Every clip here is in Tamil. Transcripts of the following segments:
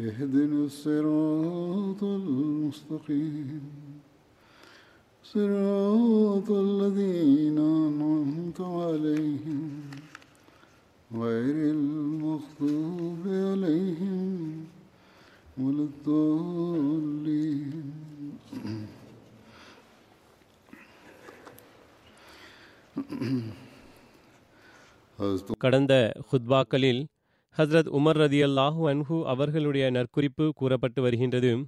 اهدنا الصراط المستقيم صراط الذين أنعمت عليهم غير المغضوب عليهم ولا الضالين கடந்த ஹுத்பாக்களில் ஹஸ்ரத் உமர் ரதியல்லாஹு அன்ஹு அவர்களுடைய நற்குறிப்பு கூறப்பட்டு வருகின்றது.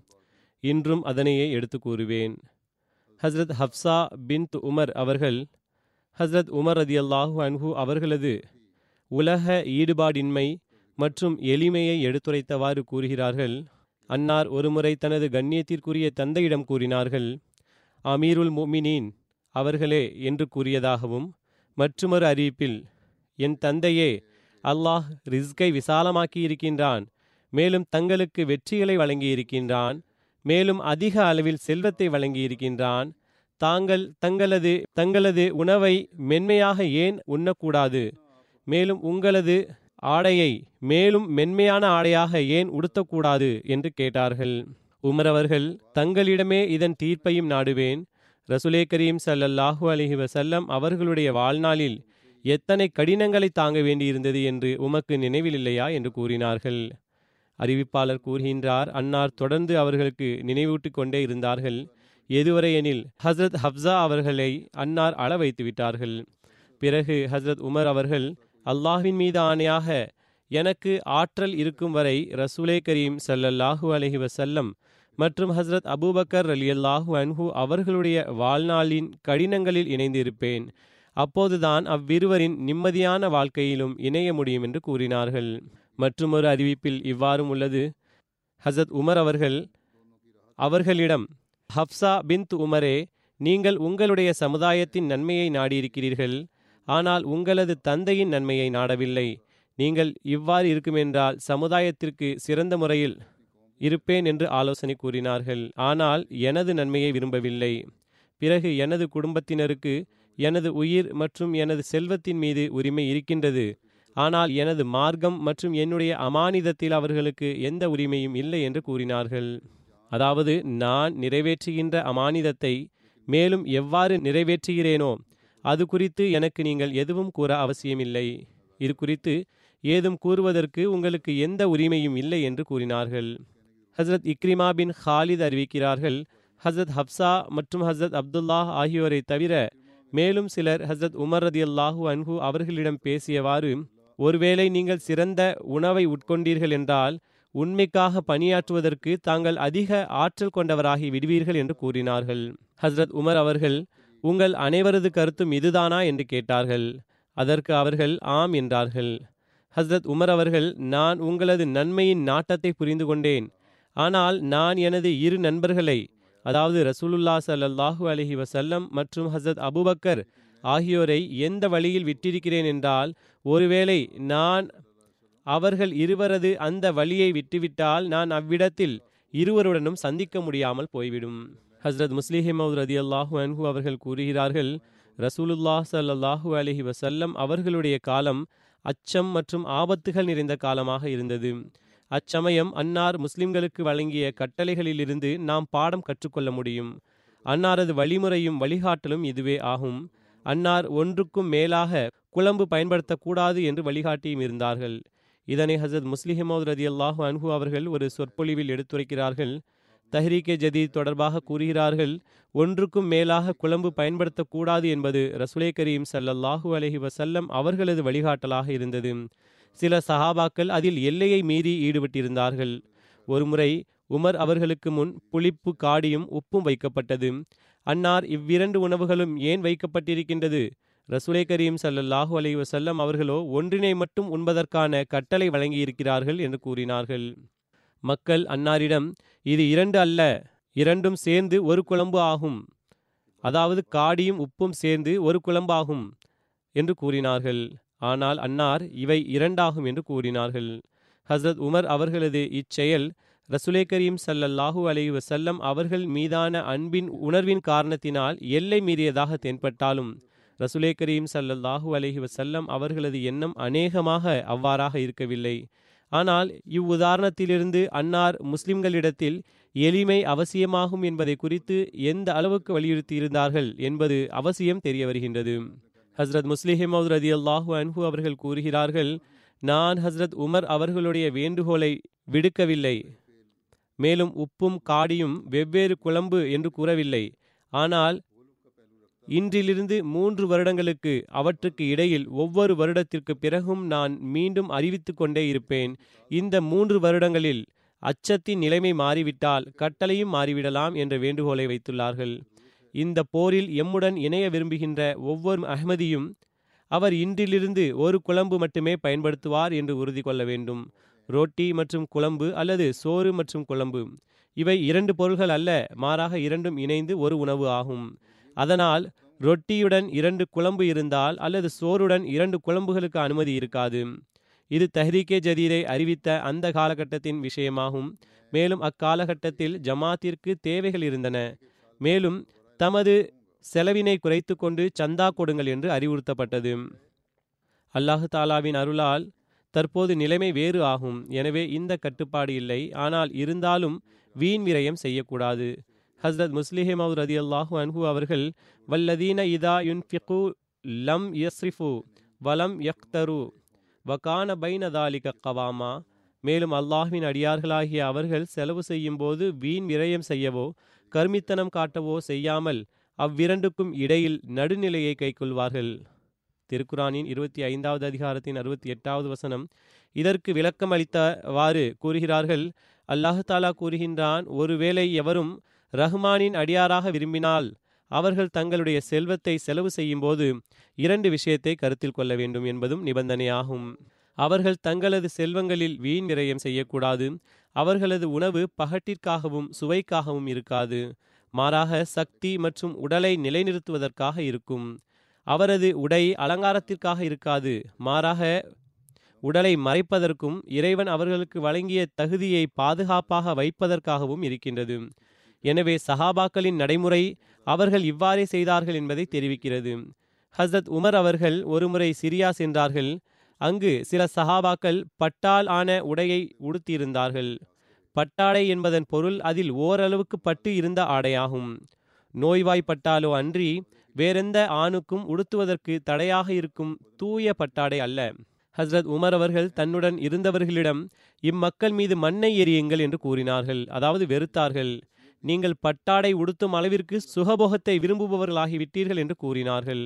இன்றும் அதனையே எடுத்து கூறுவேன். ஹஸ்ரத் ஹப்சா பின் உமர் அவர்கள் ஹஸ்ரத் உமர் ரதியல்லாஹு அன்ஹு அவர்களது உலக ஈடுபாடின்மை மற்றும் எளிமையை எடுத்துரைத்தவாறு கூறுகிறார்கள். அன்னார் ஒருமுறை தனது கண்ணியத்திற்குரிய தந்தையிடம் கூறினார்கள் அமீருல் முமினீன் அவர்களே என்று கூறியதாகவும் மற்றுமொரு அறிவிப்பில் என் தந்தையே அல்லாஹ் ரிஸ்கை விசாலமாக்கியிருக்கின்றான். மேலும் தங்களுக்கு வெற்றிகளை வழங்கியிருக்கின்றான். மேலும் அதிக அளவில் செல்வத்தை வழங்கியிருக்கின்றான். தாங்கள் தங்களது தங்களது உணவை மென்மையாக ஏன் உண்ணக்கூடாது? மேலும் உங்களது ஆடையை மேலும் மென்மையான ஆடையாக ஏன் உடுத்தக்கூடாது? என்று கேட்டார்கள். உமர் அவர்கள் தங்களிடமே இதன் தீர்ப்பையும் நாடுவேன். ரசுலே கரீம் சல்லல்லாஹு அலிஹி வசல்லம் அவர்களுடைய வாழ்நாளில் எத்தனை கடினங்களை தாங்க வேண்டியிருந்தது என்று உமக்கு நினைவில் இல்லையா? என்று கூறினார்கள். அறிவிப்பாளர் கூறுகின்றார் அன்னார் தொடர்ந்து அவர்களுக்கு நினைவூட்டிக் கொண்டே இருந்தார்கள். எதுவரை எனில் ஹஸ்ரத் ஹப்சா அவர்களை அன்னார் அள வைத்து விட்டார்கள். பிறகு ஹஸ்ரத் உமர் அவர்கள் அல்லாஹ்வின் மீது ஆணையாக எனக்கு ஆற்றல் இருக்கும் வரை ரசூலே கரீம் சல்லல்லாஹு அலஹி வசல்லம் மற்றும் ஹஸ்ரத் அபூபக்கர் அலி அல்லாஹூ அன்ஹு அவர்களுடைய வாழ்நாளின் கடினங்களில் இணைந்திருப்பேன். அப்போதுதான் அவ்விருவரின் நிம்மதியான வாழ்க்கையிலும் இணைய முடியும் என்று கூறினார்கள். மற்றுமொரு அறிவிப்பில் இவ்வாறும் உள்ளது. ஹசத் உமர் அவர்கள் அவர்களிடம் ஹப்சா பின்த் உமரே நீங்கள் உங்களுடைய சமுதாயத்தின் நன்மையை நாடியிருக்கிறீர்கள். ஆனால் உங்களது தந்தையின் நன்மையை நாடவில்லை. நீங்கள் இவ்வாறு இருக்குமென்றால் சமுதாயத்திற்கு சிறந்த முறையில் இருப்பேன் என்று ஆலோசனை கூறினார்கள். ஆனால் எனது நன்மையை விரும்பவில்லை. பிறகு எனது குடும்பத்தினருக்கு எனது உயிர் மற்றும் எனது செல்வத்தின் மீது உரிமை இருக்கின்றது. ஆனால் எனது மார்க்கம் மற்றும் என்னுடைய அமானிதத்தில் அவர்களுக்கு எந்த உரிமையும் இல்லை என்று கூறினார்கள். அதாவது நான் நிறைவேற்றுகின்ற அமானிதத்தை மேலும் எவ்வாறு நிறைவேற்றுகிறேனோ அது குறித்து எனக்கு நீங்கள் எதுவும் கூற அவசியமில்லை. இது குறித்து ஏதும் கூறுவதற்கு உங்களுக்கு எந்த உரிமையும் இல்லை என்று கூறினார்கள். ஹசரத் இக்ரிமா பின் ஹாலித் அறிவிக்கிறார்கள். ஹசரத் ஹப்சா மற்றும் ஹசரத் அப்துல்லாஹ் ஆகியோரை தவிர மேலும் சிலர் ஹசரத் உமர் ரதி அல்லாஹூ அன்ஹு அவர்களிடம் பேசியவாறு ஒருவேளை நீங்கள் சிறந்த உணவை உட்கொண்டீர்கள் என்றால் உண்மைக்காக பணியாற்றுவதற்கு தாங்கள் அதிக ஆற்றல் கொண்டவராகி விடுவீர்கள் என்று கூறினார்கள். ஹஸ்ரத் உமர் அவர்கள் உங்கள் அனைவரது கருத்தும் இதுதானா? என்று கேட்டார்கள். அதற்கு அவர்கள் ஆம் என்றார்கள். ஹஸ்ரத் உமர் அவர்கள் நான் உங்களது நன்மையின் நாட்டத்தை புரிந்து கொண்டேன் ஆனால் நான் எனது இரு நண்பர்களை அதாவது ரசூலுல்லா சல்லாஹூ அலஹி வசல்லம் மற்றும் ஹசத் அபுபக்கர் ஆகியோரை எந்த வழியில் விட்டிருக்கிறேன் என்றால் ஒருவேளை நான் அவர்கள் இருவரது அந்த வழியை விட்டுவிட்டால் நான் அவ்விடத்தில் இருவருடனும் சந்திக்க முடியாமல் போய்விடும். ஹஸ்ரத் முஸ்லிஹிமவுத் ரதி அல்லாஹூ அன்ஹு அவர்கள் கூறுகிறார்கள் ரசூலுல்லாஹ் சல்லாஹூ அலஹி வசல்லம் அவர்களுடைய காலம் அச்சம் மற்றும் ஆபத்துகள் நிறைந்த காலமாக இருந்தது. அச்சமயம் அன்னார் முஸ்லிம்களுக்கு வழங்கிய கட்டளைகளிலிருந்து நாம் பாடம் கற்றுக்கொள்ள முடியும். அன்னாரது வழிமுறையும் வழிகாட்டலும் இதுவே ஆகும். அன்னார் ஒன்றுக்கும் மேலாக குழம்பு பயன்படுத்தக்கூடாது என்று வழிகாட்டியும் இருந்தார்கள். இதனை ஹசரத் முஸ்லிஹமோது ரதி அல்லாஹு அன்ஹு அவர்கள் ஒரு சொற்பொழிவில் எடுத்துரைக்கிறார்கள். தஹ்ரீகே ஜதீத் தொடர்பாக கூறுகிறார்கள் ஒன்றுக்கும் மேலாக குழம்பு பயன்படுத்தக்கூடாது என்பது ரசுலே கரீம் சல்லல்லாஹூ அலஹி வசல்லம் அவர்களது வழிகாட்டலாக இருந்தது. சில சஹாபாக்கள் அதில் எல்லையை மீறி ஈடுபட்டிருந்தார்கள். ஒருமுறை உமர் அவர்களுக்கு முன் புளிப்பு காடியும் உப்பும் வைக்கப்பட்டது. அன்னார் இவ்விரண்டு உணவுகளும் ஏன் வைக்கப்பட்டிருக்கின்றது? ரசுலை கரீம் சல்லல்லாஹூ அலி வசல்லம் அவர்களோ ஒன்றினை மட்டும் உண்பதற்கான கட்டளை வழங்கியிருக்கிறார்கள் என்று கூறினார்கள். மக்கள் அன்னாரிடம் இது இரண்டு அல்ல இரண்டும் சேர்ந்து ஒரு குழம்பு ஆகும். அதாவது காடியும் உப்பும் சேர்ந்து ஒரு குழம்பு ஆகும் என்று கூறினார்கள். ஆனால் அன்னார் இவை இரண்டாகும் என்று கூறினார்கள். ஹசரத் உமர் அவர்களது இச்செயல் ரசுலே கரீம் சல்லல்லாஹூ அலி வசல்லம் அவர்கள் மீதான அன்பின் உணர்வின் காரணத்தினால் எல்லை மீறியதாக தென்பட்டாலும் ரசுலே கரீம் சல்லல்லாஹூ அலைஹி வசல்லம் அவர்களது எண்ணம் அநேகமாக அவ்வாறாக இருக்கவில்லை. ஆனால் இவ்வுதாரணத்திலிருந்து அன்னார் முஸ்லிம்களிடத்தில் எளிமை அவசியமாகும் என்பதை குறித்து எந்த அளவுக்கு வலியுறுத்தியிருந்தார்கள் என்பது அவசியம் தெரிய வருகின்றது ஹஸ்ரத் முஸ்லிஹிமவுத் ரதி அல்லாஹூ அன்ஹு அவர்கள் கூறுகிறார்கள் நான் ஹஸ்ரத் உமர் அவர்களுடைய வேண்டுகோளை விடுக்கவில்லை. மேலும் உப்பும் காடியும் வெவ்வேறு குழம்பு என்று கூறவில்லை. ஆனால் இன்றிலிருந்து மூன்று வருடங்களுக்கு அவற்றுக்கு இடையில் ஒவ்வொரு வருடத்திற்கு பிறகும் நான் மீண்டும் அறிவித்து கொண்டே இருப்பேன். இந்த மூன்று வருடங்களில் அச்சத்தின் நிலைமை மாறிவிட்டால் கட்டளையும் மாறிவிடலாம் என்ற வேண்டுகோளை வைத்துள்ளார்கள். இந்த போரில் எம்முடன் இணைய விரும்புகின்ற ஒவ்வொரு அஹ்மதியும் அவர் இன்றிலிருந்து ஒரு குழம்பு மட்டுமே பயன்படுத்துவார் என்று உறுதி கொள்ள வேண்டும். ரொட்டி மற்றும் குழம்பு அல்லது சோறு மற்றும் குழம்பு. இவை இரண்டு பொருள்கள் அல்ல மாறாக இரண்டும் இணைந்து ஒரு உணவு ஆகும். அதனால் ரொட்டியுடன் இரண்டு குழம்பு இருந்தால் அல்லது சோறுடன் இரண்டு குழம்புகளுக்கு அனுமதி இருக்காது. இது தஹ்ரீகே ஜதீரை அறிவித்த அந்த காலகட்டத்தின் விஷயமாகும். மேலும் அக்காலகட்டத்தில் ஜமாத்திற்கு தேவைகள் இருந்தன. மேலும் தமது செலவினை குறைத்து கொண்டு சந்தா கொடுங்கள் என்று அறிவுறுத்தப்பட்டது. அல்லாஹு தாலாவின் அருளால் தற்போது நிலைமை வேறு ஆகும். எனவே இந்த கட்டுப்பாடு இல்லை. ஆனால் இருந்தாலும் வீண் விரயம் செய்யக்கூடாது. ஹஸ்ரத் முஸ்லிஹிமவு ரதி அல்லாஹு அன்ஹு அவர்கள் வல்லதீன இதா யுன்ஃபிகு லம் யஸ்ரிஃபு வலம் யக்தரு வகான பைனதாலிக கவாமா. மேலும் அல்லாஹ்வின் அடியார்களாகிய அவர்கள் செலவு செய்யும் போது வீண் விரயம் செய்யவோ கருமித்தனம் காட்டவோ செய்யாமல் அவ்விரண்டுக்கும் இடையில் நடுநிலையை கைக்கொள்வார்கள். திருக்குரானின் இருபத்தி ஐந்தாவது அதிகாரத்தின் அறுபத்தி எட்டாவது வசனம் இதற்கு விளக்கம் அளித்தவாறு கூறுகிறார்கள். அல்லாஹாலா கூறுகின்றான் ஒருவேளை எவரும் ரஹ்மானின் அடியாராக விரும்பினால் அவர்கள் தங்களுடைய செல்வத்தை செலவு செய்யும் போது இரண்டு விஷயத்தை கருத்தில் கொள்ள வேண்டும் என்பதும் நிபந்தனையாகும். அவர்கள் தங்களது செல்வங்களில் வீண் விரயம் செய்யக்கூடாது. அவர்களது உணவு பகட்டிற்காகவும் சுவைக்காகவும் இருக்காது மாறாக சக்தி மற்றும் உடலை நிலைநிறுத்துவதற்காக இருக்கும். அவரது உடை அலங்காரத்திற்காக இருக்காது மாறாக உடலை மறைப்பதற்கும் இறைவன் அவர்களுக்கு வழங்கிய தகுதியை பாதுகாப்பாக வைப்பதற்காகவும் இருக்கின்றது. எனவே சஹாபாக்களின் நடைமுறை அவர்கள் இவ்வாறே செய்தார்கள் என்பதை தெரிவிக்கிறது. ஹசரத் உமர் அவர்கள் ஒருமுறை சிரியா சென்றார்கள். அங்கு சில சஹாபாக்கள் பட்டால் ஆன உடையை உடுத்தியிருந்தார்கள். பட்டாடை என்பதன் பொருள் அதில் ஓரளவுக்கு பட்டு இருந்த ஆடையாகும். நோய்வாய்ப்பட்டாலோ அன்றி வேறெந்த ஆணுக்கும் உடுத்துவதற்கு தடையாக இருக்கும் தூய பட்டாடை அல்ல. ஹஸ்ரத் உமர் அவர்கள் தன்னுடன் இருந்தவர்களிடம் இம்மக்கள் மீது மண்ணை எரியுங்கள் என்று கூறினார்கள். அதாவது வெறுத்தார்கள். நீங்கள் பட்டாடை உடுத்தும் அளவிற்கு சுகபோகத்தை விரும்புபவர்களாகிவிட்டீர்கள் என்று கூறினார்கள்.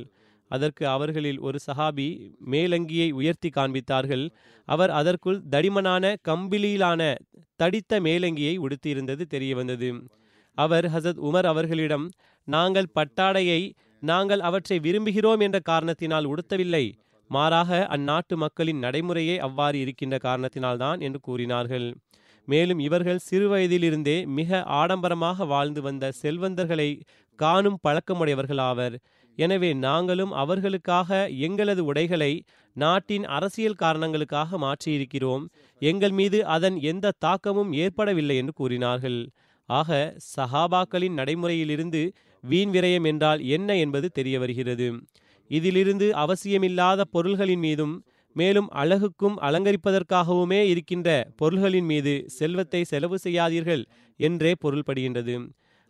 அதற்கு அவர்களில் ஒரு சஹாபி மேலங்கியை உயர்த்தி காண்பித்தார்கள். அவர் அதற்குள் தடிமனான கம்பிலியிலான தடித்த மேலங்கியை உடுத்தியிருந்தது தெரிய வந்தது அவர் ஹசத் உமர் அவர்களிடம் நாங்கள் பட்டாடையை நாங்கள் அவற்றை விரும்புகிறோம் என்ற காரணத்தினால் உடுத்தவில்லை. மாறாக அந்நாட்டு மக்களின் நடைமுறையே அவ்வாறு இருக்கின்ற காரணத்தினால்தான் என்று கூறினார்கள். மேலும் இவர்கள் சிறுவயதிலிருந்தே மிக ஆடம்பரமாக வாழ்ந்து வந்த செல்வந்தர்களை காணும் பழக்கமுடையவர்கள் ஆவர். எனவே நாங்களும் அவர்களுக்காக எங்களது உடைகளை நாட்டின் அரசியல் காரணங்களுக்காக மாற்றியிருக்கிறோம். எங்கள் மீது அதன் எந்த தாக்கமும் ஏற்படவில்லை என்று கூறினார்கள். ஆக சஹாபாக்களின் நடைமுறையிலிருந்து வீண் விரயம் என்றால் என்ன என்பது தெரிய வருகிறது இதிலிருந்து அவசியமில்லாத பொருள்களின் மீதும் மேலும் அழகுக்கும் அலங்கரிப்பதற்காகவுமே இருக்கின்ற பொருள்களின் மீது செல்வத்தை செலவு செய்யாதீர்கள் என்றே பொருள்படுகின்றது.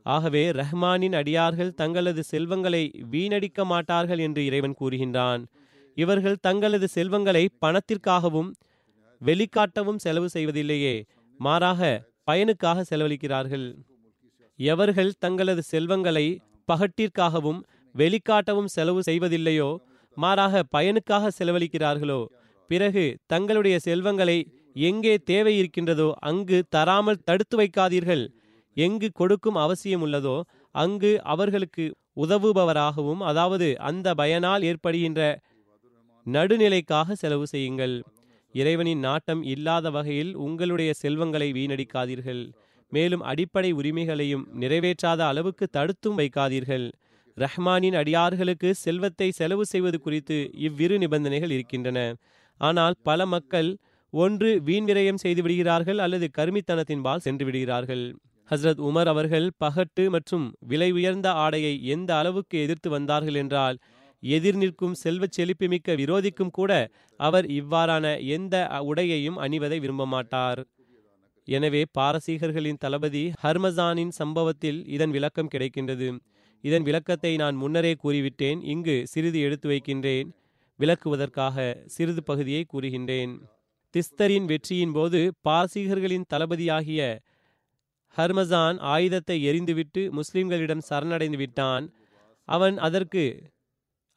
ஆகவே ரஹ்மானின் அடியார்கள் தங்களது செல்வங்களை வீணடிக்க மாட்டார்கள் என்று இறைவன் கூறுகின்றான். இவர்கள் தங்களது செல்வங்களை பணத்திற்காகவும் வெளிக்காட்டவும் செலவு செய்வதில்லையே மாறாக பயனுக்காக செலவழிக்கிறார்கள். எவர்கள் தங்களது செல்வங்களை பகட்டிற்காகவும் வெளிக்காட்டவும் செலவு செய்வதில்லையோ மாறாக பயனுக்காக செலவழிக்கிறார்களோ பிறகு தங்களுடைய செல்வங்களை எங்கே தேவை இருக்கின்றதோ அங்கு தராமல் தடுத்து வைக்காதீர்கள். எங்கு கொடுக்கும் அவசியம் உள்ளதோ அங்கு அவர்களுக்கு உதவுபவராகவும் அதாவது அந்த பயனால் ஏற்படுகின்ற நடுநிலைக்காக செலவு செய்யுங்கள். இறைவனின் நாட்டம் இல்லாத வகையில் உங்களுடைய செல்வங்களை வீணடிக்காதீர்கள். மேலும் அடிப்படை உரிமைகளையும் நிறைவேற்றாத அளவுக்கு தடுத்தும் வைக்காதீர்கள். ரஹ்மானின் அடியார்களுக்கு செல்வத்தை செலவு செய்வது குறித்து இவ்விரு நிபந்தனைகள் இருக்கின்றன. ஆனால் பல மக்கள் ஒன்று வீண் விரயம் செய்து விடுகிறார்கள் அல்லது கருமித்தனத்தின்பால் சென்று விடுகிறார்கள். ஹஸ்ரத் உமர் அவர்கள் பகட்டு மற்றும் விலை உயர்ந்த ஆடையை எந்த அளவுக்கு எதிர்த்து வந்தார்கள் என்றால் எதிர் நிற்கும் செல்வச் செழிப்புமிக்க விரோதிக்கும் கூட அவர் இவ்வாறான எந்த உடையையும் அணிவதை விரும்ப மாட்டார். எனவே பாரசீகர்களின் தளபதி ஹர்மசானின் சம்பவத்தில் இதன் விளக்கம் கிடைக்கின்றது. இதன் விளக்கத்தை நான் முன்னரே கூறிவிட்டேன் இங்கு சிறிது எடுத்து வைக்கின்றேன். விளக்குவதற்காக சிறிது பகுதியை கூறுகின்றேன். திஸ்தரின் வெற்றியின் போது பாரசீகர்களின் தளபதியாகிய ஹர்மசான் ஆயுதத்தை எரிந்துவிட்டு முஸ்லிம்களிடம் சரணடைந்து விட்டான். அவன் அதற்கு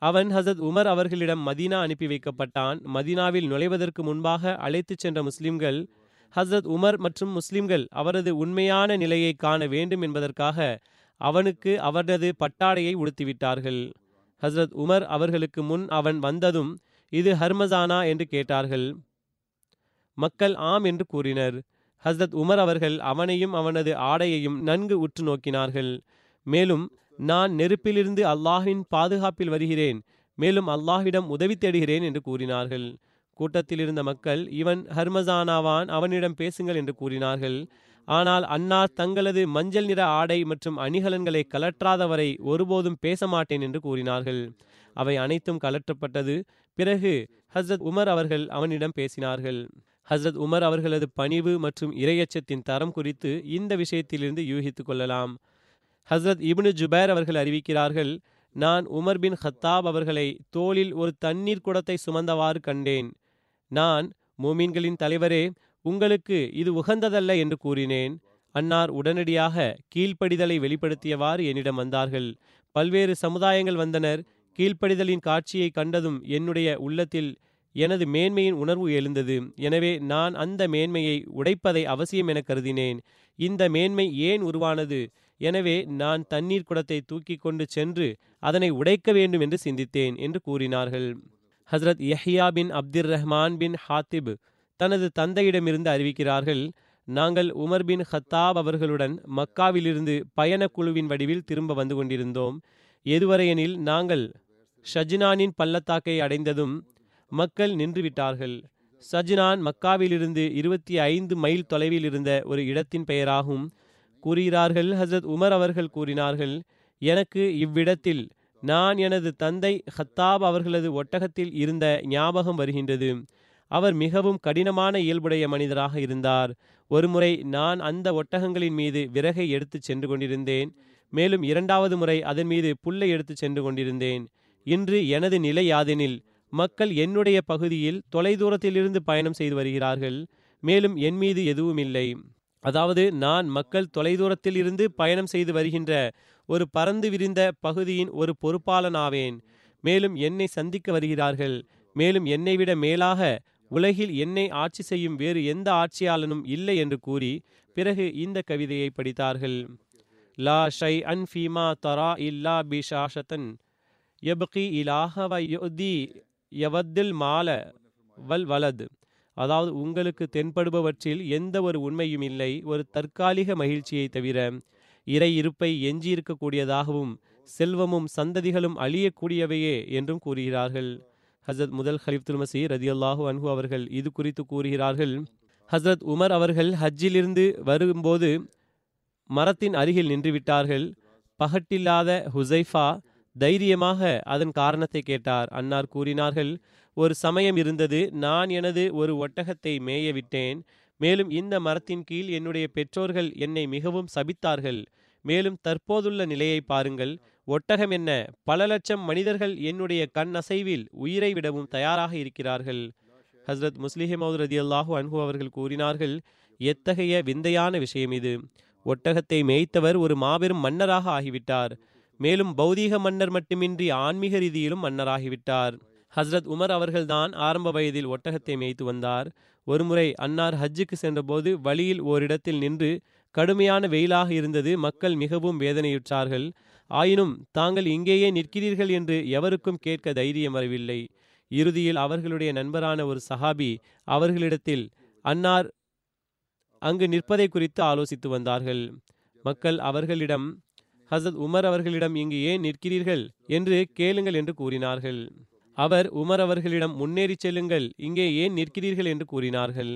அவன் ஹசத் உமர் அவர்களிடம் மதீனா அனுப்பி வைக்கப்பட்டான். மதீனாவில் நுழைவதற்கு முன்பாக அழைத்துச் சென்ற முஸ்லிம்கள் ஹசரத் உமர் மற்றும் முஸ்லிம்கள் அவரது உண்மையான நிலையை காண வேண்டும் என்பதற்காக அவனுக்கு அவரது பட்டாடையை உடுத்திவிட்டார்கள். ஹசரத் உமர் அவர்களுக்கு முன் அவன் வந்ததும் இது ஹர்மசானா என்று கேட்டார்கள். மக்கள் ஆம் என்று கூறினர். ஹஸ்ரத் உமர் அவர்கள் அவனையும் அவனது ஆடையையும் நன்கு உற்று நோக்கினார்கள். மேலும் நான் நெருப்பிலிருந்து அல்லாஹின் பாதுகாப்பில் வருகிறேன். மேலும் அல்லாஹிடம் உதவி தேடுகிறேன் என்று கூறினார்கள். கூட்டத்தில் இருந்த மக்கள் இவன் ஹர்மசானாவான் அவனிடம் பேசுங்கள் என்று கூறினார்கள். ஆனால் அன்னார் தங்களது மஞ்சள் நிற ஆடை மற்றும் அணிகலன்களை கலற்றாதவரை ஒருபோதும் பேச மாட்டேன் என்று கூறினார்கள். அவை அனைத்தும் கலற்றப்பட்டது. பிறகு ஹஸ்ரத் உமர் அவர்கள் அவனிடம் பேசினார்கள். ஹஸ்ரத் உமர் அவர்களது பணிவு மற்றும் இரையச்சத்தின் தரம் குறித்து இந்த விஷயத்திலிருந்து யூகித்துக் கொள்ளலாம். ஹஸ்ரத் இப்னு ஜுபேர் அவர்கள் அறிவிக்கிறார்கள் நான் உமர் பின் ஹத்தாப் அவர்களை தோளில் ஒரு தண்ணீர் குடத்தை சுமந்தவாறு கண்டேன். நான் மூமீன்களின் தலைவரே உங்களுக்கு இது உகந்ததல்ல என்று கூறினேன். அன்னார் உடனடியாக கீழ்ப்படிதலை வெளிப்படுத்தியவாறு என்னிடம் வந்தார்கள். பல்வேறு சமுதாயங்கள் வந்தனர். கீழ்ப்படிதலின் காட்சியை கண்டதும் என்னுடைய உள்ளத்தில் எனது மேன்மையின் உணர்வு எழுந்தது. எனவே நான் அந்த மேன்மையை உடைப்பதை அவசியம் என கருதினேன். இந்த மேன்மை ஏன் உருவானது? எனவே நான் தண்ணீர் குடத்தை தூக்கி கொண்டு சென்று அதனை உடைக்க வேண்டும் என்று சிந்தித்தேன் என்று கூறினார்கள். ஹசரத் யஹ்யா பின் அப்துர் ரஹ்மான் பின் ஹாத்திப் தனது தந்தையிடமிருந்து அறிவிக்கிறார்கள் நாங்கள் உமர் பின் ஹத்தாப் அவர்களுடன் மக்காவிலிருந்து பயண குழுவின் வடிவில் திரும்ப வந்து கொண்டிருந்தோம். எதுவரையெனில் நாங்கள் ஷஜ்னானின் பள்ளத்தாக்கை அடைந்ததும் மக்கள் நின்றுவிட்டார்கள். சஜ்னான் மக்காவிலிருந்து இருபத்தி ஐந்து மைல் தொலைவில் இருந்த ஒரு இடத்தின் பெயராகும். கூறுகிறார்கள் ஹசரத் உமர் அவர்கள் கூறினார்கள் எனக்கு இவ்விடத்தில் நான் எனது தந்தை ஹத்தாப் அவர்களது ஒட்டகத்தில் இருந்த ஞாபகம் வருகின்றது. அவர் மிகவும் கடினமான இயல்புடைய மனிதராக இருந்தார். ஒருமுறை நான் அந்த ஒட்டகங்களின் மீது விறகை எடுத்துச் சென்று கொண்டிருந்தேன். மேலும் இரண்டாவது முறை அதன் மீது புல்லை எடுத்துச் சென்று கொண்டிருந்தேன். இன்று எனது நிலை யாதெனில் மக்கள் என்னுடைய பகுதியில் தொலைதூரத்திலிருந்து பயணம் செய்து வருகிறார்கள் மேலும் என் மீது எதுவும் இல்லை. அதாவது நான் மக்கள் தொலைதூரத்தில் இருந்து பயணம் செய்து வருகின்ற ஒரு பறந்து விரிந்த பகுதியின் ஒரு பொறுப்பாளனாவேன். மேலும் என்னை சந்திக்க வருகிறார்கள். மேலும் என்னை விட மேலாக உலகில் என்னை ஆட்சி செய்யும் வேறு எந்த ஆட்சியாளனும் இல்லை என்று கூறி பிறகு இந்த கவிதையை படித்தார்கள். லா ஷை அன் ஃபீமா தரா இல்லா பிஷாஷத்தன் எப்கி இலாஹ யுதி யவத்தில் மால வல் வலது. அதாவது உங்களுக்கு தென்படுபவற்றில் எந்த ஒரு உண்மையும் இல்லை. ஒரு தற்காலிக மகிழ்ச்சியை தவிர இறை இருப்பை எஞ்சியிருக்கக்கூடியதாகவும் செல்வமும் சந்ததிகளும் அழியக்கூடியவையே என்றும் கூறுகிறார்கள். ஹசரத் முதல் ஹலிஃப் ரதி ரதியுல்லாஹு அன்ஹு அவர்கள் இது குறித்து கூறுகிறார்கள். ஹசரத் உமர் அவர்கள் ஹஜ்ஜிலிருந்து வரும்போது மரத்தின் அருகில் நின்றுவிட்டார்கள். பகட்டில்லாத ஹுசைஃபா தைரியமாக அதன் காரணத்தை கேட்டார். அன்னார் கூறினார்கள் ஒரு சமயம் இருந்தது நான் எனது ஒரு ஒட்டகத்தை மேய விட்டேன். மேலும் இந்த மரத்தின் கீழ் என்னுடைய பெற்றோர்கள் என்னை மிகவும் சபித்தார்கள். மேலும் தற்போதுள்ள நிலையை பாருங்கள். ஒட்டகம் என்ன? பல லட்சம் மனிதர்கள் என்னுடைய கண் அசைவில் உயிரை விடவும் தயாராக இருக்கிறார்கள். ஹஸ்ரத் முஸ்லிஹமௌத் ரதி அல்லாஹு அன்ஹு அவர்கள் கூறினார்கள் எத்தகைய விந்தையான விஷயம் இது. ஒட்டகத்தை மேய்த்தவர் ஒரு மாபெரும் மன்னராக ஆகிவிட்டார். மேலும் பௌதீக மன்னர் மட்டுமின்றி ஆன்மீக ரீதியிலும் மன்னராகிவிட்டார். ஹஸ்ரத் உமர் அவர்கள்தான் ஆரம்ப வயதில் ஒட்டகத்தை மேய்த்து வந்தார். ஒருமுறை அன்னார் ஹஜ்ஜுக்கு சென்றபோது வழியில் ஓரிடத்தில் நின்று கடுமையான வெயிலாக இருந்தது மக்கள் மிகவும் வேதனையுற்றார்கள். ஆயினும் தாங்கள் இங்கேயே நிற்கிறீர்கள் என்று எவருக்கும் கேட்க தைரியம் வரவில்லை. இறுதியில் அவர்களுடைய நண்பரான ஒரு சஹாபி அவர்களிடத்தில் அன்னார் அங்கு நிற்பதை குறித்து ஆலோசித்து வந்தார்கள். மக்கள் அவர்களிடம் ஹசத் உமர் அவர்களிடம் இங்கு ஏன் நிற்கிறீர்கள் என்று கேளுங்கள் என்று கூறினார்கள். அவர் உமர் அவர்களிடம் முன்னேறி செல்லுங்கள் இங்கே ஏன் நிற்கிறீர்கள் என்று கூறினார்கள்.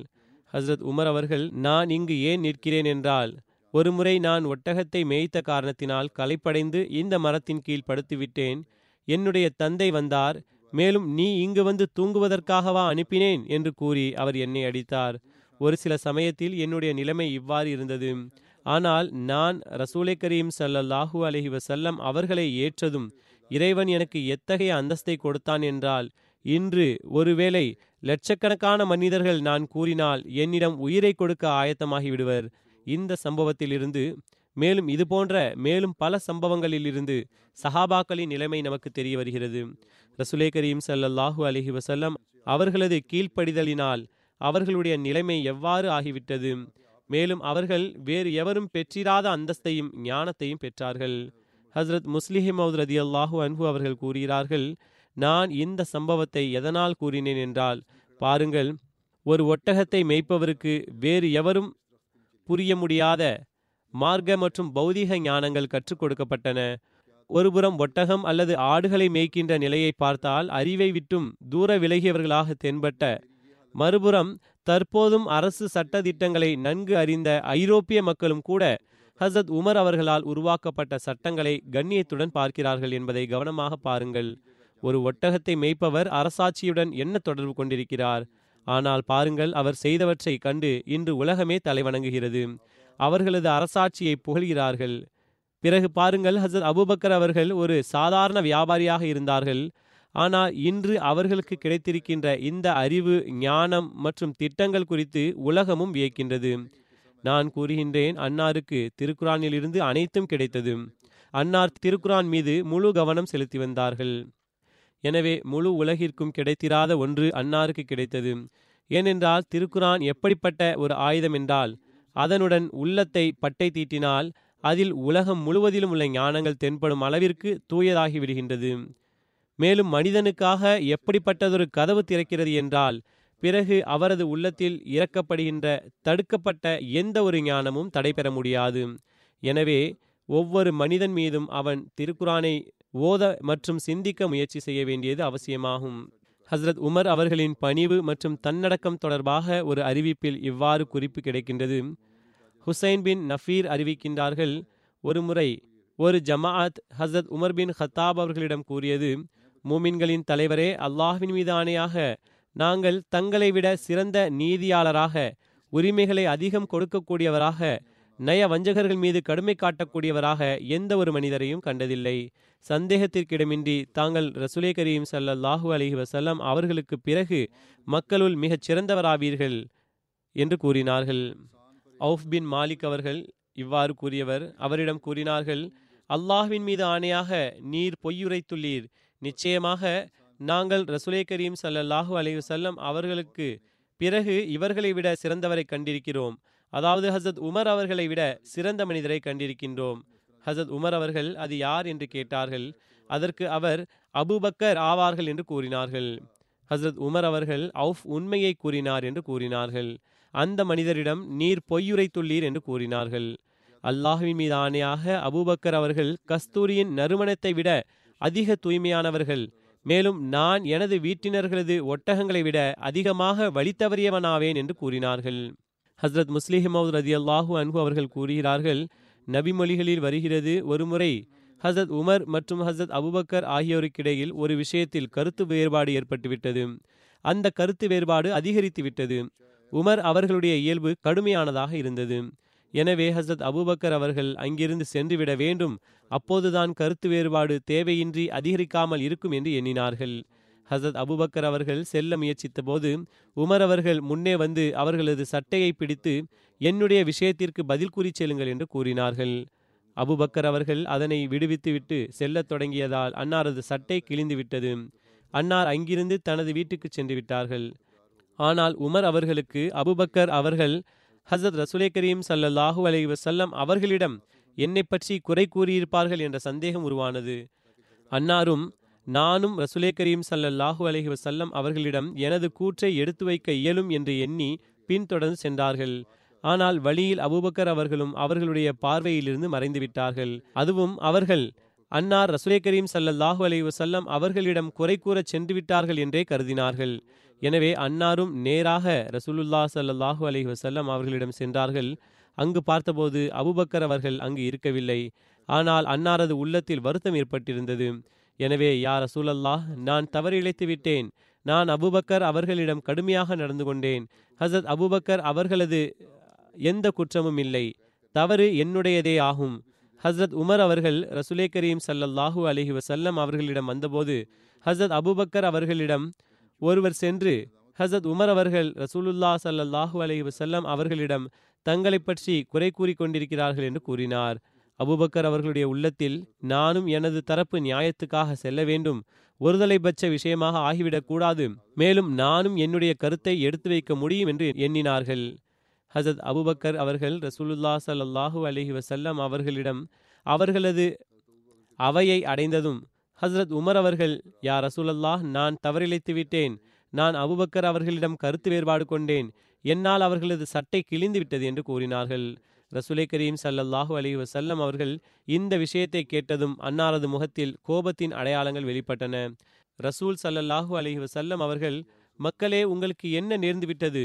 ஹசரத் உமர் அவர்கள் நான் இங்கு ஏன் நிற்கிறேன் என்றால் ஒருமுறை நான் ஒட்டகத்தை மேய்த்த காரணத்தினால் களைப்படைந்து இந்த மரத்தின் கீழ் படுத்துவிட்டேன். என்னுடைய தந்தை வந்தார் மேலும் நீ இங்கு வந்து தூங்குவதற்காகவா அனுப்பினேன்? என்று கூறி அவர் என்னை அடித்தார். ஒரு சில சமயத்தில் என்னுடைய நிலைமை இவ்வாறு இருந்தது. ஆனால் நான் ரசூலை கரீம் சல்லல்லாஹூ அலஹி வசல்லம் அவர்களை ஏற்றதும் இறைவன் எனக்கு எத்தகைய அந்தஸ்தை கொடுத்தான் என்றால் இன்று ஒருவேளை லட்சக்கணக்கான மனிதர்கள் நான் கூறினால் என்னிடம் உயிரை கொடுக்க ஆயத்தமாகி விடுவர் இந்த சம்பவத்திலிருந்து மேலும் இது போன்ற மேலும் பல சம்பவங்களிலிருந்து சஹாபாக்களின் நிலைமை நமக்கு தெரிய வருகிறது. ரசுலே கரீம் சல்லல்லாஹூ அலஹி வசல்லம் அவர்களது கீழ்ப்படிதலினால் அவர்களுடைய நிலைமை எவ்வாறு ஆகிவிட்டது? மேலும் அவர்கள் வேறு எவரும் பெற்றிராத அந்தஸ்தையும் ஞானத்தையும் பெற்றார்கள். ஹசரத் முஸ்லிஹிமவுத் ரதி அல்லாஹூ அன்ஹு அவர்கள் கூறுகிறார்கள் நான் இந்த சம்பவத்தை எதனால் கூறினேன் என்றால் பாருங்கள் ஒரு ஒட்டகத்தை மேய்ப்பவருக்கு வேறு எவரும் புரிய முடியாத மார்க்க மற்றும் பௌதீக ஞானங்கள் கற்றுக் கொடுக்கப்பட்டன. ஒருபுறம் ஒட்டகம் அல்லது ஆடுகளை மேய்க்கின்ற நிலையை பார்த்தால் அறிவை விட்டும் தூர விலகியவர்களாக தென்பட்ட மறுபுறம் தற்போதும் அரசு சட்ட திட்டங்களை நன்கு அறிந்த ஐரோப்பிய மக்களும் கூட ஹசத் உமர் அவர்களால் உருவாக்கப்பட்ட சட்டங்களை கண்ணியத்துடன் பார்க்கிறார்கள் என்பதை கவனமாக பாருங்கள். ஒரு ஒட்டகத்தை மேய்ப்பவர் அரசாட்சியுடன் என்ன தொடர்பு கொண்டிருக்கிறார்? ஆனால் பாருங்கள் அவர் செய்தவற்றை கண்டு இன்று உலகமே தலைவணங்குகிறது. அவர்களது அரசாட்சியை புகழ்கிறார்கள். பிறகு பாருங்கள் ஹசரத் அபுபக்கர் அவர்கள் ஒரு சாதாரண வியாபாரியாக இருந்தார்கள். ஆனால் இன்று அவர்களுக்கு கிடைத்திருக்கின்ற இந்த அறிவு ஞானம் மற்றும் திட்டங்கள் குறித்து உலகமும் வியக்கின்றது. நான் கூறுகின்றேன் அன்னாருக்கு திருக்குறானிலிருந்து அனைத்தும் கிடைத்தது. அன்னார் திருக்குரான் மீது முழு கவனம் செலுத்தி வந்தார்கள். எனவே முழு உலகிற்கும் கிடைத்திராத ஒன்று அன்னாருக்கு கிடைத்தது. ஏனென்றால் திருக்குரான் எப்படிப்பட்ட ஒரு ஆயுதம் என்றால் அதனுடன் உள்ளத்தை பட்டை தீட்டினால் அதில் உலகம் முழுவதிலும் உள்ள ஞானங்கள் தென்படும் அளவிற்கு தூயதாகி விடுகின்றது. மேலும் மனிதனுக்காக எப்படிப்பட்டதொரு கதவு திறக்கிறது என்றால் பிறகு அவரது உள்ளத்தில் இறக்கப்படுகின்ற தடுக்கப்பட்ட எந்த ஒரு ஞானமும் தடைபெற முடியாது. எனவே ஒவ்வொரு மனிதன் மீதும் அவன் திருக்குரானை ஓத மற்றும் சிந்திக்க முயற்சி செய்ய வேண்டியது அவசியமாகும். ஹஸ்ரத் உமர் அவர்களின் பணிவு மற்றும் தன்னடக்கம் தொடர்பாக ஒரு அறிவிப்பில் இவ்வாறு குறிப்பு கிடைக்கின்றது. ஹுசைன் பின் நஃபீர் அறிவிக்கின்றார்கள் ஒரு முறை ஒரு ஜமாஅத் ஹசரத் உமர் பின் ஹத்தாப் அவர்களிடம் கூறியது மூமின்களின் தலைவரே அல்லாஹ்வின் மீது ஆணையாக நாங்கள் தங்களை விட சிறந்த நீதியாளராக உரிமைகளை அதிகம் கொடுக்கக்கூடியவராக நய வஞ்சகர்கள் மீது கடுமை காட்டக்கூடியவராக எந்த ஒரு மனிதரையும் கண்டதில்லை. சந்தேகத்திற்கிடமின்றி தாங்கள் ரசுலே கரீம் சல்லாஹூ அலஹி வசல்லம் அவர்களுக்கு பிறகு மக்களுள் மிகச் சிறந்தவராவீர்கள் என்று கூறினார்கள். அவுஃப் பின் மாலிக் அவர்கள் இவ்வாறு கூறியவர் அவரிடம் கூறினார்கள் அல்லாஹ்வின் மீது ஆணையாக நீர் பொய்யுரைத்துள்ளீர். நிச்சயமாக நாங்கள் ரசுலே கரீம் சல்லல்லாஹூ அலையுசல்லம் அவர்களுக்கு பிறகு இவர்களை விட சிறந்தவரை கண்டிருக்கிறோம். அதாவது ஹசத் உமர் அவர்களை விட சிறந்த மனிதரை கண்டிருக்கின்றோம். ஹசத் உமர் அவர்கள் அது யார்? என்று கேட்டார்கள். அதற்கு அவர் அபுபக்கர் ஆவார்கள் என்று கூறினார்கள். ஹசரத் உமர் அவர்கள் அவுஃப் உண்மையை கூறினார் என்று கூறினார்கள். அந்த மனிதரிடம் நீர் பொய்யுரைத்துள்ளீர் என்று கூறினார்கள். அல்லாஹுவின் மீது ஆணையாக அபூபக்கர் அவர்கள் கஸ்தூரியின் நறுமணத்தை விட அதிக தூய்மையானவர்கள். மேலும் நான் எனது வீட்டினர்களது ஒட்டகங்களை விட அதிகமாக வழித்தவறியவனாவேன் என்று கூறினார்கள். ஹஸ்ரத் முஸ்லிஹமவுத் ரதி அல்லாஹூ அன்பு அவர்கள் கூறுகிறார்கள் நபிமொழிகளில் வருகிறது ஒருமுறை ஹசரத் உமர் மற்றும் ஹசரத் அபுபக்கர் ஆகியோருக்கிடையில் ஒரு விஷயத்தில் கருத்து வேறுபாடு ஏற்பட்டுவிட்டது. அந்த கருத்து வேறுபாடு அதிகரித்து விட்டது உமர் அவர்களுடைய இயல்பு கடுமையானதாக இருந்தது. எனவே ஹசரத் அபுபக்கர் அவர்கள் அங்கிருந்து சென்றுவிட வேண்டும். அப்போதுதான் கருத்து வேறுபாடு தேவையின்றி அதிகரிக்காமல் இருக்கும் என்று எண்ணினார்கள். ஹசரத் அபுபக்கர் அவர்கள் செல்ல முயற்சித்த போது உமர் அவர்கள் முன்னே வந்து அவர்களது சட்டையை பிடித்து என்னுடைய விஷயத்திற்கு பதில் கூறி செல்லுங்கள் என்று கூறினார்கள். அபுபக்கர் அவர்கள் அதனை விடுவித்துவிட்டு செல்லத் தொடங்கியதால் அன்னாரது சட்டை கிழிந்து விட்டது. அன்னார் அங்கிருந்து தனது வீட்டுக்கு சென்று விட்டார்கள். ஆனால் உமர் அவர்களுக்கு அபுபக்கர் அவர்கள் ஹசரத் ரசுலே கரீம் சல்லல்லாஹூ அலி வசல்லம் அவர்களிடம் என்னை பற்றி குறை கூறியிருப்பார்கள் என்ற சந்தேகம் உருவானது. அன்னாரும் நானும் ரசுலே கரீம் சல்லல்லாஹூ அலைஹி வசல்லம் அவர்களிடம் எனது கூற்றை எடுத்து வைக்க இயலும் என்று எண்ணி பின்தொடர்ந்து சென்றார்கள். ஆனால் வழியில் அபூபக்கர் அவர்களும் அவர்களுடைய பார்வையிலிருந்து மறைந்து விட்டார்கள் அதுவும் அவர்கள் அன்னார் ரசுலே கரீம் சல்லல்லாஹூ அலி வசல்லம் அவர்களிடம் குறை கூறச் சென்று விட்டார்கள் என்றே கருதினார்கள். எனவே அன்னாரும் நேராக ரசூலுல்லா சல்லாஹூ அலி வசல்லம் அவர்களிடம் சென்றார்கள். அங்கு பார்த்தபோது அபுபக்கர் அவர்கள் அங்கு இருக்கவில்லை. ஆனால் அன்னாரது உள்ளத்தில் வருத்தம் ஏற்பட்டிருந்தது. எனவே யா ரசூலல்லாஹ் நான் தவறிழைத்து விட்டேன். நான் அபுபக்கர் அவர்களிடம் கடுமையாக நடந்து கொண்டேன். ஹசத் அபுபக்கர் அவர்களது எந்த குற்றமும் இல்லை. தவறு என்னுடையதே ஆகும். ஹசரத் உமர் அவர்கள் ரசுலே கரீம் சல்லல்லாஹூ அலிஹி வசல்லம் அவர்களிடம் வந்தபோது ஹசரத் அபுபக்கர் அவர்களிடம் ஒருவர் சென்று ஹசத் உமர் அவர்கள் ரசூலுல்லா சல்லல்லாஹூ அலைஹி வஸல்லம் அவர்களிடம் தங்களை பற்றி குறை கூறி கொண்டிருக்கிறார்கள் என்று கூறினார். அபுபக்கர் அவர்களுடைய உள்ளத்தில் நானும் எனது தரப்பு நியாயத்துக்காக செல்ல வேண்டும். ஒருதலைபட்ச விஷயமாக ஆகிவிடக்கூடாது மேலும் நானும் என்னுடைய கருத்தை எடுத்து வைக்க முடியும் என்று எண்ணினார்கள். ஹசத் அபுபக்கர் அவர்கள் ரசூலுல்லா சல்லாஹூ அலைஹி வசல்லம் அவர்களிடம் அவர்களது அவையை அடைந்ததும் ஹசரத் உமர் அவர்கள் யா ரசூலல்லாஹ் நான் தவறிழைத்து விட்டேன். நான் அபுபக்கர் அவர்களிடம் கருத்து வேறுபாடு கொண்டேன். என்னால் அவர்களது சட்டை கிழிந்து விட்டது என்று கூறினார்கள். ரசூலை கரீம் சல்லல்லாஹூ அலி வசல்லம் அவர்கள் இந்த விஷயத்தை கேட்டதும் அன்னாரது முகத்தில் கோபத்தின் அடையாளங்கள் வெளிப்பட்டன. ரசூல் சல்லல்லாஹூ அலி வசல்லம் அவர்கள் மக்களே உங்களுக்கு என்ன நேர்ந்து விட்டது?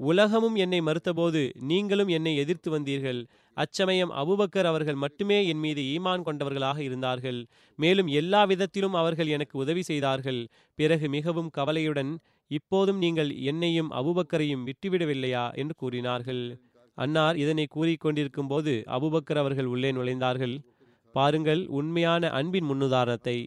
உலகமும் என்னை மறுத்தபோது நீங்களும் என்னை எதிர்த்து வந்தீர்கள். அச்சமயம் அபுபக்கர் அவர்கள் மட்டுமே என் மீது ஈமான் கொண்டவர்களாக இருந்தார்கள். மேலும் எல்லா விதத்திலும் அவர்கள் எனக்கு உதவி செய்தார்கள். பிறகு மிகவும் கவலையுடன் இப்போதும் நீங்கள் என்னையும் அபுபக்கரையும் விட்டுவிடவில்லையா? என்று கூறினார்கள். அன்னார் இதனை கூறிக்கொண்டிருக்கும் போது அபுபக்கர் அவர்கள் உள்ளே நுழைந்தார்கள். பாருங்கள் உண்மையான அன்பின் முன்னுதாரணத்தை.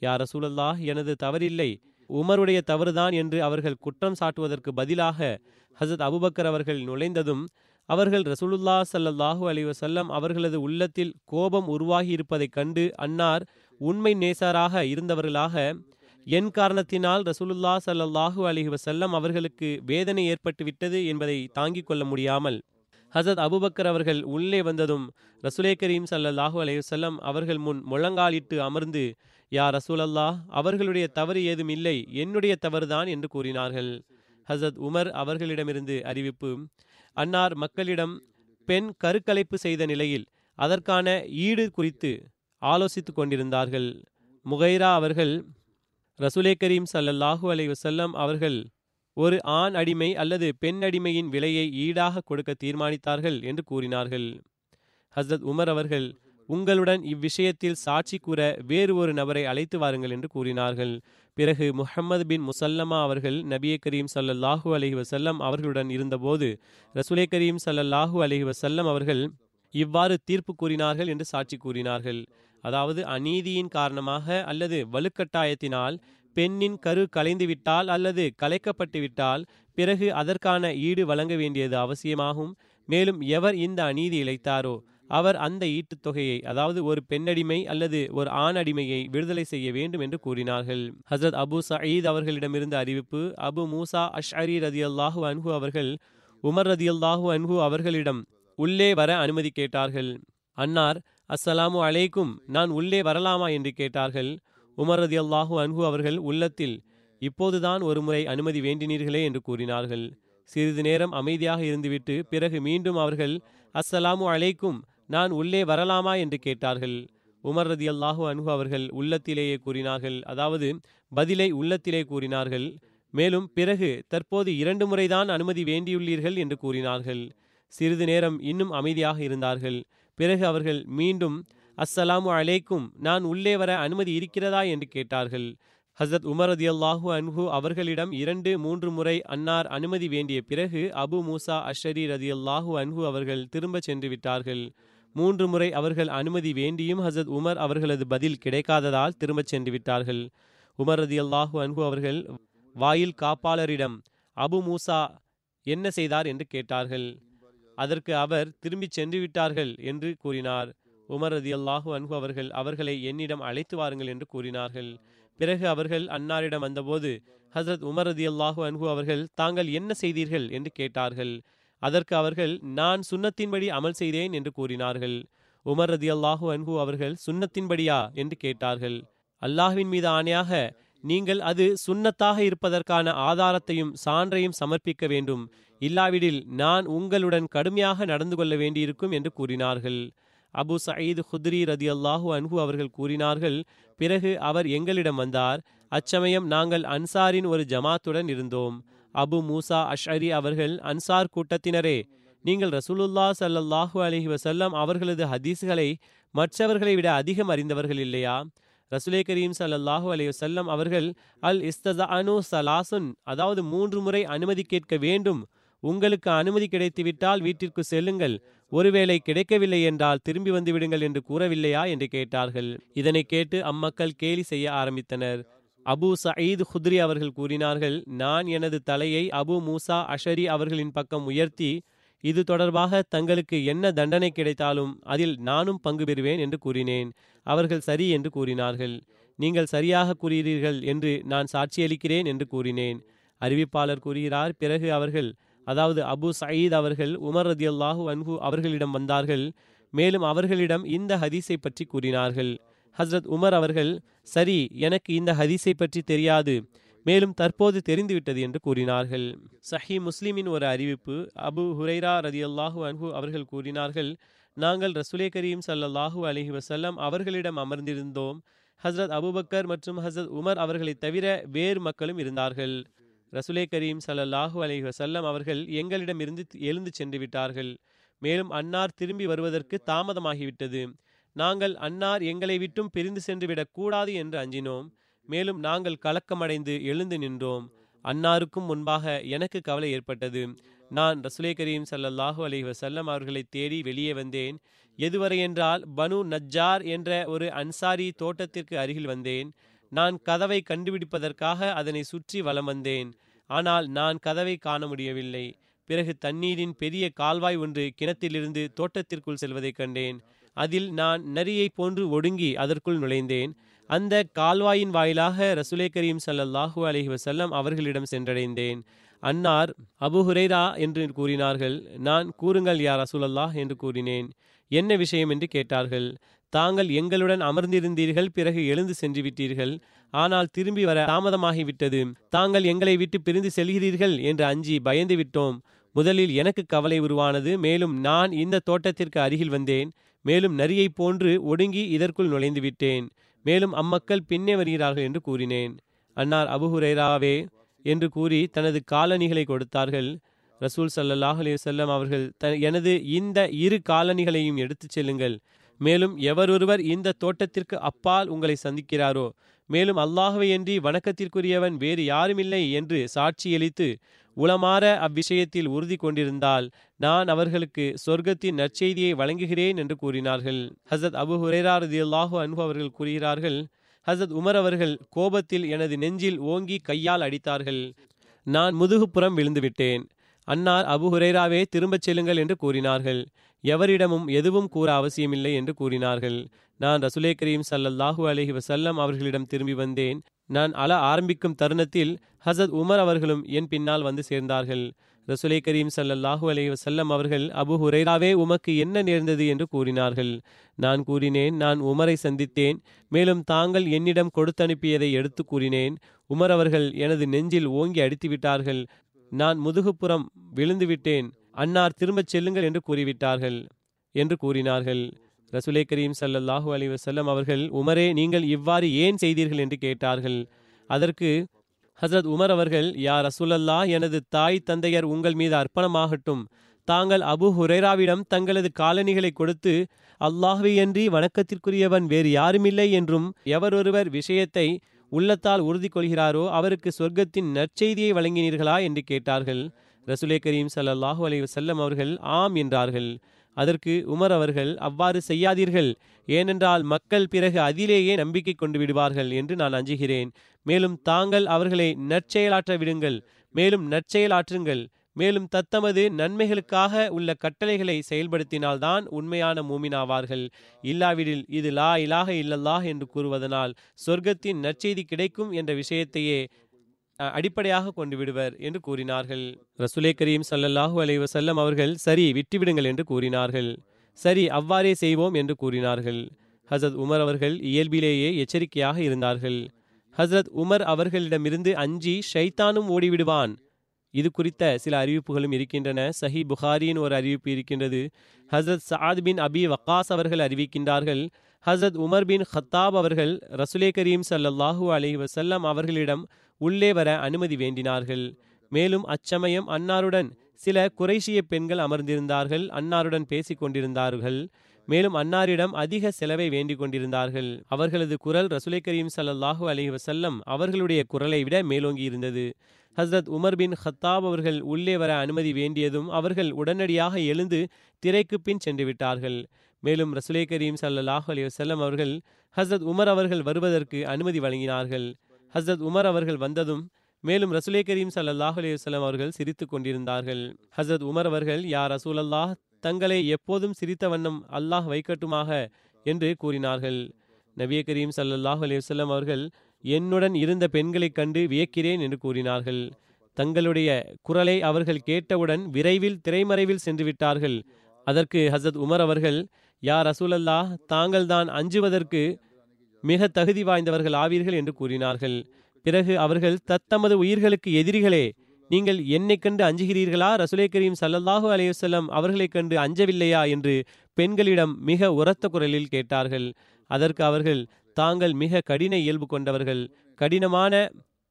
யார் ரசூலல்லாஹ் எனது தவறில்லை. உமருடைய தவறுதான் என்று அவர்கள் குற்றம் சாட்டுவதற்கு பதிலாக ஹசத் அபுபக்கர் அவர்கள் நுழைந்ததும் அவர்கள் ரசூலுல்லா சல்லல்லாஹூ அலிவசல்லம் அவர்களது உள்ளத்தில் கோபம் உருவாகி இருப்பதைக் கண்டு அன்னார் உண்மை நேசாராக இருந்தவர்களாக என் காரணத்தினால் ரசூலுல்லா சல்லல்லாஹூ அலி வசல்லம் அவர்களுக்கு வேதனை ஏற்பட்டு விட்டது என்பதை தாங்கிக் கொள்ள முடியாமல் ஹசத் அபுபக்கர் அவர்கள் உள்ளே வந்ததும் ரசூலே கரீம் சல்லல்லாஹூ அலி வசல்லம் அவர்கள் முன் முழங்காலிட்டு அமர்ந்து யா ரசூலல்லாஹ் அவர்களுடைய தவறு ஏதும் இல்லை என்னுடைய தவறுதான் என்று கூறினார்கள். ஹசத் உமர் அவர்களிடமிருந்து அறிவிப்பு அன்னார் மக்களிடம் பெண் கருக்கலைப்பு செய்த நிலையில் அதற்கான ஈடு குறித்து ஆலோசித்துக் கொண்டிருந்தார்கள். முகைரா அவர்கள் ரசுலே கரீம் சல்லல்லாஹூ அலை வசல்லம் அவர்கள் ஒரு ஆண் அடிமை அல்லது பெண் அடிமையின் விலையை ஈடாக கொடுக்க தீர்மானித்தார்கள் என்று கூறினார்கள். ஹசரத் உமர் அவர்கள் உங்களுடன் இவ்விஷயத்தில் சாட்சி கூற வேறு ஒரு நபரை அழைத்து வாருங்கள் என்று கூறினார்கள். பிறகு முஹம்மது பின் முசல்லமா அவர்கள் நபிய கரீம் சல்லல்லாஹூ அலஹி வசல்லம் அவர்களுடன் இருந்தபோது ரசுலே கரீம் சல்லல்லாஹூ அலஹி வசல்லம் அவர்கள் இவ்வாறு தீர்ப்பு கூறினார்கள் என்று சாட்சி கூறினார்கள். அதாவது அநீதியின் காரணமாக அல்லது வலுக்கட்டாயத்தினால் பெண்ணின் கரு கலைந்துவிட்டால் அல்லது கலைக்கப்பட்டுவிட்டால் பிறகு அதற்கான ஈடு வழங்க வேண்டியது அவசியமாகும். மேலும் எவர் இந்த அநீதி இழைத்தாரோ அவர் அந்த ஈட்டுத் தொகையை அதாவது ஒரு பெண்ணடிமை அல்லது ஒரு ஆண் அடிமையை விடுதலை செய்ய வேண்டும் என்று கூறினார்கள். ஹசரத் அபு சயீத் அவர்களிடமிருந்து அறிவிப்பு அபு மூசா அஷ்அரி ரதி அல்லாஹு அன்ஹு அவர்கள் உமர் ரதி அல்லாஹு அன்ஹு அவர்களிடம் உள்ளே வர அனுமதி கேட்டார்கள். அன்னார் அஸ்ஸலாமு அலைக்கும் நான் உள்ளே வரலாமா? என்று கேட்டார்கள். உமர் ரதி அல்லாஹு அன்ஹு அவர்கள் உள்ளத்தில் இப்போதுதான் ஒருமுறை அனுமதி வேண்டினீர்களே என்று கூறினார்கள். சிறிது நேரம் அமைதியாக இருந்துவிட்டு பிறகு மீண்டும் அவர்கள் அஸ்ஸலாமு அலைக்கும் நான் உள்ளே வரலாமா என்று கேட்டார்கள். உமர் ரதி அல்லாஹூ அன்ஹு அவர்கள் உள்ளத்திலேயே கூறினார்கள். அதாவது பதிலை உள்ளத்திலே கூறினார்கள். மேலும் பிறகு தற்போது இரண்டு முறைதான் அனுமதி வேண்டியுள்ளீர்கள் என்று கூறினார்கள். சிறிது நேரம் இன்னும் அமைதியாக இருந்தார்கள். பிறகு அவர்கள் மீண்டும் அஸ்ஸலாமு அலைக்கும் நான் உள்ளே வர அனுமதி இருக்கிறதா? என்று கேட்டார்கள். ஹசரத் உமர் ரதி அல்லாஹூ அன்ஹு அவர்களிடம் இரண்டு மூன்று முறை அன்னார் அனுமதி வேண்டிய பிறகு அபு மூசா அஷரி ரதி அல்லாஹூ அன்ஹு அவர்கள் திரும்ப சென்று விட்டார்கள். மூன்று முறை அவர்கள் அனுமதி வேண்டியும் ஹசத் உமர் அவர்களது பதில் கிடைக்காததால் திரும்பச் சென்று விட்டார்கள் உமர் ரதி அல்லாஹு அன்ஹு அவர்கள் வாயில் காப்பாளரிடம் அபு மூசா என்ன செய்தார்? என்று கேட்டார்கள். அதற்கு அவர் திரும்பிச் சென்று விட்டார்கள் என்று கூறினார். உமர் ரதி அல்லாஹு அன்ஹு அவர்கள் அவர்களை என்னிடம் அழைத்து வாருங்கள் என்று கூறினார்கள். பிறகு அவர்கள் அன்னாரிடம் வந்தபோது ஹசரத் உமர் ரதி அல்லாஹு அன்ஹு அவர்கள் தாங்கள் என்ன செய்தீர்கள்? என்று கேட்டார்கள். அதற்கு அவர்கள் நான் சுன்னத்தின்படி அமல் செய்தேன் என்று கூறினார்கள். உமர் ரதி அல்லாஹு அன்ஹூ அவர்கள் சுன்னத்தின்படியா என்று கேட்டார்கள். அல்லாஹுவின் மீது ஆணையாக நீங்கள் அது சுன்னத்தாக இருப்பதற்கான ஆதாரத்தையும் சான்றையும் சமர்ப்பிக்க வேண்டும். இல்லாவிடில் நான் உங்களுடன் கடுமையாக நடந்து கொள்ள வேண்டியிருக்கும் என்று கூறினார்கள். அபு சயீத் ஹுத்ரி ரதி அல்லாஹு அன்ஹு அவர்கள் கூறினார்கள் பிறகு அவர் எங்களிடம் வந்தார். அச்சமயம் நாங்கள் அன்சாரின் ஒரு ஜமாத்துடன் இருந்தோம். அபு மூசா அஷ்அரி அவர்கள் அன்சார் கூட்டத்தினரே நீங்கள் ரசூலுல்லா ஸல்லல்லாஹு அலைஹி வசல்லம் அவர்களது ஹதீஸ்களை மற்றவர்களை விட அதிகம் அறிந்தவர்கள் இல்லையா? ரசுலே கரீம் ஸல்லல்லாஹு அலி வசல்லம் அவர்கள் அல் இஸ்தஸஅனு சலாசுன் அதாவது மூன்று முறை அனுமதி கேட்க வேண்டும். உங்களுக்கு அனுமதி கிடைத்துவிட்டால் வீட்டிற்கு செல்லுங்கள். ஒருவேளை கிடைக்கவில்லை என்றால் திரும்பி வந்து விடுங்கள் என்று கூறவில்லையா? என்று கேட்டார்கள். இதனை கேட்டு அம்மக்கள் கேலி செய்ய ஆரம்பித்தனர். அபு சயீத் ஹுத்ரி அவர்கள் கூறினார்கள் நான் எனது தலையை அபு மூசா அஷரி அவர்களின் பக்கம் உயர்த்தி இது தொடர்பாக தங்களுக்கு என்ன தண்டனை கிடைத்தாலும் அதில் நானும் பங்கு பெறுவேன் என்று கூறினேன். அவர்கள் சரி என்று கூறினார்கள். நீங்கள் சரியாக கூறுகிறீர்கள் என்று நான் சாட்சியளிக்கிறேன் என்று கூறினேன். அறிவிப்பாளர் கூறுகிறார் பிறகு அவர்கள் அதாவது அபு சயீத் அவர்கள் உமர் ரதியல்லாஹு அன்ஹு அவர்களிடம் வந்தார்கள். மேலும் அவர்களிடம் இந்த ஹதீஸை பற்றி கூறினார்கள். ஹஸ்ரத் உமர் அவர்கள் சரி எனக்கு இந்த ஹதீஸை பற்றி தெரியாது மேலும் தற்போது தெரிந்துவிட்டது என்று கூறினார்கள். சஹி முஸ்லிமின் ஒரு அறிவிப்பு அபு ஹுரைரா ரதியல்லாஹு அன்ஹு அவர்கள் கூறினார்கள் நாங்கள் ரசுலே கரீம் சல்லல்லாஹு அலஹி வசல்லம் அவர்களிடம் அமர்ந்திருந்தோம் ஹஸ்ரத் அபுபக்கர் மற்றும் ஹஸ்ரத் உமர் அவர்களை தவிர வேறு மக்களும் இருந்தார்கள். ரசுலே கரீம் சல்லல்லாஹு அலஹி வசல்லம் அவர்கள் எங்களிடமிருந்து எழுந்து சென்று விட்டார்கள் மேலும் அன்னார் திரும்பி வருவதற்கு தாமதமாகிவிட்டது. நாங்கள் அன்னார் எங்களை விட்டும் பிரிந்து சென்று விடக்கூடாது என்று அஞ்சினோம். மேலும் நாங்கள் கலக்கமடைந்து எழுந்து நின்றோம். அன்னாருக்கும் முன்பாக எனக்கு கவலை ஏற்பட்டது. நான் ரசுலே கரீம் சல்லல்லாஹு அலி வசல்லம் அவர்களை தேடி வெளியே வந்தேன். எதுவரை என்றால் பனு நஜ்ஜார் என்ற ஒரு அன்சாரி தோட்டத்திற்கு அருகில் வந்தேன். நான் கதவை கண்டுபிடிப்பதற்காக அதனை சுற்றி வலம் வந்தேன். ஆனால் நான் கதவை காண முடியவில்லை. பிறகு தண்ணீரின் பெரிய கால்வாய் ஒன்று கிணத்திலிருந்து தோட்டத்திற்குள் செல்வதைக் கண்டேன். அதில் நான் நரியை போன்று ஒடுங்கி அதற்குள் நுழைந்தேன். அந்த கால்வாயின் வாயிலாக ரசுலே கரீம் சல்லல்லாஹூ அலஹி வசல்லம் அவர்களிடம் சென்றடைந்தேன். அன்னார் அபு ஹுரைரா என்று கூறினார்கள். நான் கூறுங்கள் யா ரசூலல்லாஹ் என்று கூறினேன். என்ன விஷயம்? என்று கேட்டார்கள். தாங்கள் எங்களுடன் அமர்ந்திருந்தீர்கள் பிறகு எழுந்து சென்று விட்டீர்கள். ஆனால் திரும்பி வர தாமதமாகிவிட்டது. தாங்கள் எங்களை விட்டு பிரிந்து செல்கிறீர்கள் என்று அஞ்சி பயந்து விட்டோம். முதலில் எனக்கு கவலை உருவானது. மேலும் நான் இந்த தோட்டத்திற்கு அருகில் வந்தேன். மேலும் நரியைப் போன்று ஒடுங்கி இதற்குள் நுழைந்து விட்டேன் மேலும் அம்மக்கள் பின்னே வருகிறார்கள் என்று கூறினேன். அன்னார் அபுஹுரேராவே என்று கூறி தனது காலணிகளை கொடுத்தார்கள். ரசூல் சல்லல்லாஹ் செல்லம் அவர்கள் த எனது இந்த இரு காலணிகளையும் எடுத்துச் செல்லுங்கள். மேலும் எவரொருவர் இந்த தோட்டத்திற்கு அப்பால் உங்களை சந்திக்கிறாரோ மேலும் அல்லாஹுவையன்றி வணக்கத்திற்குரியவன் வேறு யாருமில்லை என்று சாட்சியளித்து உளமாற அவ்விஷயத்தில் உறுதி கொண்டிருந்தால் நான் அவர்களுக்கு சொர்க்கத்தின் நற்செய்தியை வழங்குகிறேன் என்று கூறினார்கள். ஹசத் அபு ஹுரேரா ரதியுல்லாஹு அன்பு அவர்கள் கூறுகிறார்கள் ஹசத் உமர் அவர்கள் கோபத்தில் எனது நெஞ்சில் ஓங்கி கையால் அடித்தார்கள். நான் முதுகுப்புறம் விழுந்துவிட்டேன். அன்னார் அபு ஹுரேராவே திரும்பச் செல்லுங்கள் என்று கூறினார்கள். எவரிடமும் எதுவும் கூற அவசியமில்லை என்று கூறினார்கள். நான் ரசுலே கரீம் சல்லல்லாஹூ அலஹி வசல்லம் அவர்களிடம் திரும்பி வந்தேன். நான் அழ ஆரம்பிக்கும் தருணத்தில் ஹசத் உமர் அவர்களும் என் பின்னால் வந்து சேர்ந்தார்கள். ரசுலை கரீம் சல்லல்லாஹூ அலி வசல்லம் அவர்கள் அபு ஹுரைராவே உமக்கு என்ன நேர்ந்தது என்று கூறினார்கள். நான் கூறினேன் நான் உமரை சந்தித்தேன் மேலும் தாங்கள் என்னிடம் கொடுத்தனுப்பியதை எடுத்து கூறினேன். உமர் அவர்கள் எனது நெஞ்சில் ஓங்கி அடித்து விட்டார்கள் நான் முதுகுப்புறம் விழுந்துவிட்டேன். அன்னார் திரும்பச் செல்லுங்கள் என்று கூறிவிட்டார்கள். என்று கூறினார்கள். ரசுலே கரீம் சல்லல்லாஹு அலி வசல்லம் அவர்கள் உமரே நீங்கள் இவ்வாறு ஏன் செய்தீர்கள்? என்று கேட்டார்கள். அதற்கு ஹசரத் உமர் அவர்கள் யா ரசூலல்லா எனது தாய் தந்தையர் உங்கள் மீது அர்ப்பணமாகட்டும். தாங்கள் அபு ஹுரேராவிடம் தங்களது காலணிகளை கொடுத்து அல்லாஹுவையன்றி வணக்கத்திற்குரியவன் வேறு யாருமில்லை என்றும் எவரொருவர் விஷயத்தை உள்ளத்தால் உறுதி கொள்கிறாரோ அவருக்கு சொர்க்கத்தின் நற்செய்தியை வழங்கினீர்களா? என்று கேட்டார்கள். ரசுலே கரீம் சல்லாஹூ அலி வசல்லம் அவர்கள் ஆம் என்றார்கள். அதற்கு உமர் அவர்கள் அவ்வாறு செய்யாதீர்கள். ஏனென்றால் மக்கள் பிறகு அதிலேயே நம்பிக்கை கொண்டு விடுவார்கள் என்று நான் அஞ்சுகிறேன். மேலும் தாங்கள் அவர்களை நற்செயலாற்ற விடுங்கள். மேலும் நற்செயலாற்றுங்கள். மேலும் தத்தமது நன்மைகளுக்காக உள்ள கட்டளைகளை செயல்படுத்தினால்தான் உண்மையான மூமினாவார்கள். இல்லாவிடில் இது லா இலாக இல்லல்லாஹ் என்று கூறுவதனால் சொர்க்கத்தின் நற்செய்தி கிடைக்கும் என்ற விஷயத்தையே அடிப்படையாக கொண்டு விடுவர் என்று கூறினார்கள். ரசுலே கரீம் ஸல்லல்லாஹு அலைவ செல்லம் அவர்கள் சரி விட்டுவிடுங்கள் என்று கூறினார்கள். சரி அவ்வாறே செய்வோம் என்று கூறினார்கள். ஹசரத் உமர் அவர்கள் இயல்பிலேயே எச்சரிக்கையாக இருந்தார்கள். ஹசரத் உமர் அவர்களிடமிருந்து அஞ்சி ஷைத்தானும் ஓடிவிடுவான். இது குறித்த சில அறிவிப்புகளும் இருக்கின்றன. சஹி புகாரியின் ஒரு அறிவிப்பு இருக்கின்றது. ஹசரத் சாத் பின் அபி வக்காஸ் அவர்கள் அறிவிக்கின்றார்கள். ஹசரத் உமர் பின் ஹத்தாப் அவர்கள் ரசுலே கரீம் ஸல்லல்லாஹு அலி வசல்லம் அவர்களிடம் உள்ளே வர அனுமதி வேண்டினார்கள். மேலும் அச்சமயம் அன்னாருடன் சில குறைஷிய பெண்கள் அமர்ந்திருந்தார்கள். அன்னாருடன் பேசிக் கொண்டிருந்தார்கள். மேலும் அன்னாரிடம் அதிக செலவை வேண்டிக் கொண்டிருந்தார்கள். அவர்களது குரல் ரசுலை கரீம் சல்லாஹூ அலி வசல்லம் அவர்களுடைய குரலை விட மேலோங்கி இருந்தது. ஹஸ்ரத் உமர் பின் ஹத்தாப் அவர்கள் உள்ளே வர அனுமதி வேண்டியதும் அவர்கள் உடனடியாக எழுந்து திரைக்கு பின் சென்று விட்டார்கள். மேலும் ரசுலை கரீம் சல்லாஹூ அலி வசல்லம் அவர்கள் ஹஸ்ரத் உமர் அவர்கள் வருவதற்கு அனுமதி வழங்கினார்கள். ஹஸ்ரத் உமர் அவர்கள் வந்ததும் மேலும் ரசுலே கரீம் சல்லாஹ் அலைஹி அவர்கள் சிரித்துக் கொண்டிருந்தார்கள். ஹஸ்ரத் உமர் அவர்கள் யா ரசூலல்லாஹ் தங்களை எப்போதும் சிரித்த வண்ணம் அல்லாஹ் வைக்கட்டுமாக என்று கூறினார்கள். நபிய கரீம் சல்லாஹ் அலைஹி அவர்கள் என்னுடன் இருந்த பெண்களைக் கண்டு வியக்கிறேன் என்று கூறினார்கள். தங்களுடைய குரலை அவர்கள் கேட்டவுடன் விரைவில் திரைமறைவில் சென்று விட்டார்கள். அதற்கு ஹசரத் உமர் அவர்கள் யார் ரசூலல்லாஹ் தாங்கள் தான் அஞ்சுவதற்கு மிக தகுதி வாய்ந்தவர்கள் ஆவீர்கள் என்று கூறினார்கள். பிறகு அவர்கள் தத்தமது உயிர்களுக்கு எதிரிகளே நீங்கள் என்னை கண்டு அஞ்சுகிறீர்களா? ரசுலே கரீம் சல்லல்லாஹு அலையுசல்லம் அவர்களைக் கண்டு அஞ்சவில்லையா? என்று பெண்களிடம் மிக உரத்த குரலில் கேட்டார்கள். அதற்கு அவர்கள் தாங்கள் மிக கடின இயல்பு கொண்டவர்கள் கடினமான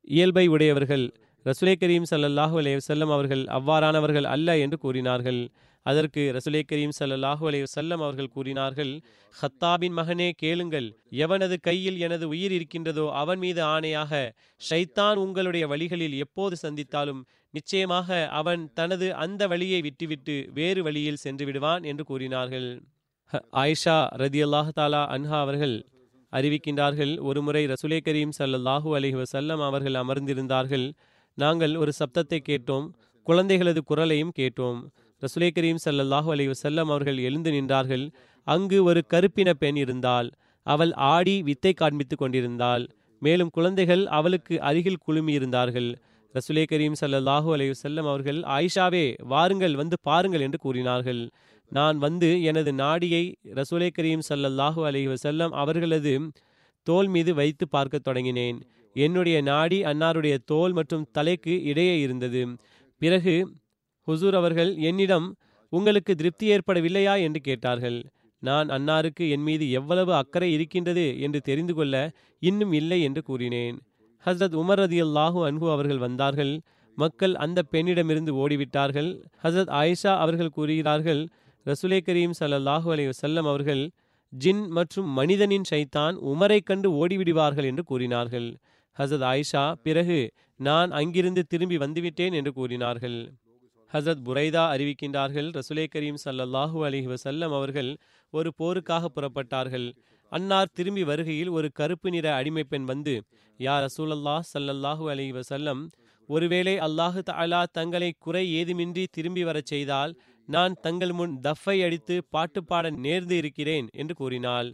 இயல்பை உடையவர்கள். ரசுலே கரீம் சல்லல்லாஹு அலையுசல்லம் அவர்கள் அவ்வாறானவர்கள் அல்ல என்று கூறினார்கள். அதற்கு ரசுலே கரீம் சல்லல்லாஹு அலே வஸல்லம் அவர்கள் கூறினார்கள் ஹத்தாபின் மகனே கேளுங்கள். எவனது கையில் எனது உயிர் இருக்கின்றதோ அவன் மீது ஆணையாக ஷைத்தான் உங்களுடைய வழிகளில் எப்போது சந்தித்தாலும் நிச்சயமாக அவன் தனது அந்த வழியை விட்டுவிட்டு வேறு வழியில் சென்று விடுவான் என்று கூறினார்கள். ஹ- ஆயிஷா ரதியல்லாஹு தாலா அன்ஹா அவர்கள் அறிவிக்கின்றார்கள் ஒருமுறை ரசுலே கரீம் ஸல்லல்லாஹு அலைஹி வசல்லம் அவர்கள் அமர்ந்திருந்தார்கள். நாங்கள் ஒரு சப்தத்தை கேட்டோம் குழந்தைகளது குரலையும் கேட்டோம். ரசுலே கரீம் சல்லல்லாஹு அலைவு செல்லம் அவர்கள் எழுந்து நின்றார்கள். அங்கு ஒரு கருப்பின பெண் இருந்தால் அவள் ஆடி வித்தை காண்பித்துக் கொண்டிருந்தாள். மேலும் குழந்தைகள் அவளுக்கு அருகில் குழுமியிருந்தார்கள் ரசுலே கரீம் சல்லல்லாஹு அலைவு செல்லம் அவர்கள் ஆயிஷாவே வாருங்கள் வந்து பாருங்கள் என்று கூறினார்கள். நான் வந்து எனது நாடியை ரசூலே கரீம் சல்லல்லாஹு அலைவு செல்லம் அவர்களது தோல் மீது வைத்து பார்க்கத் தொடங்கினேன். என்னுடைய நாடி அன்னாருடைய தோல் மற்றும் தலைக்கு இடையே இருந்தது. பிறகு ஹுசூர் அவர்கள் என்னிடம் உங்களுக்கு திருப்தி ஏற்படவில்லையா? என்று கேட்டார்கள். நான் அன்னாருக்கு என் மீது எவ்வளவு அக்கறை இருக்கின்றது? என்று தெரிந்து கொள்ள இன்னும் இல்லை என்று கூறினேன். ஹஸ்ரத் உமர் ரதியல்லாஹு அன்ஹு அவர்கள் வந்தார்கள். மக்கள் அந்த பெண்ணிடமிருந்து ஓடிவிட்டார்கள். ஹசரத் ஆயிஷா அவர்கள் கூறுகிறார்கள் ரசுலே கரீம் ஸல்லல்லாஹு அலி வசல்லம் அவர்கள் ஜின் மற்றும் மனிதனின் ஷைத்தான் உமரை கண்டு ஓடிவிடுவார்கள் என்று கூறினார்கள். ஹசரத் ஆயிஷா பிறகு நான் அங்கிருந்து திரும்பி வந்துவிட்டேன் என்று கூறினார்கள். ஹசரத் புரைதா அறிவிக்கின்றார்கள் ரசுலே கரீம் சல்லல்லாஹு அலைஹி வசல்லம் அவர்கள் ஒரு போருக்காக புறப்பட்டார்கள். அன்னார் திரும்பி வருகையில் ஒரு கருப்பு நிற அடிமை பெண் வந்து யா ரசூலல்லாஹ் சல்லல்லாஹு அலைஹி வசல்லம் ஒருவேளை அல்லாஹு தாலா தங்களை குறை ஏதுமின்றி திரும்பி வரச் செய்தால் நான் தங்கள் முன் தஃப்பை அடித்து பாட்டு பாட நேர்ந்து இருக்கிறேன் என்று கூறினாள்.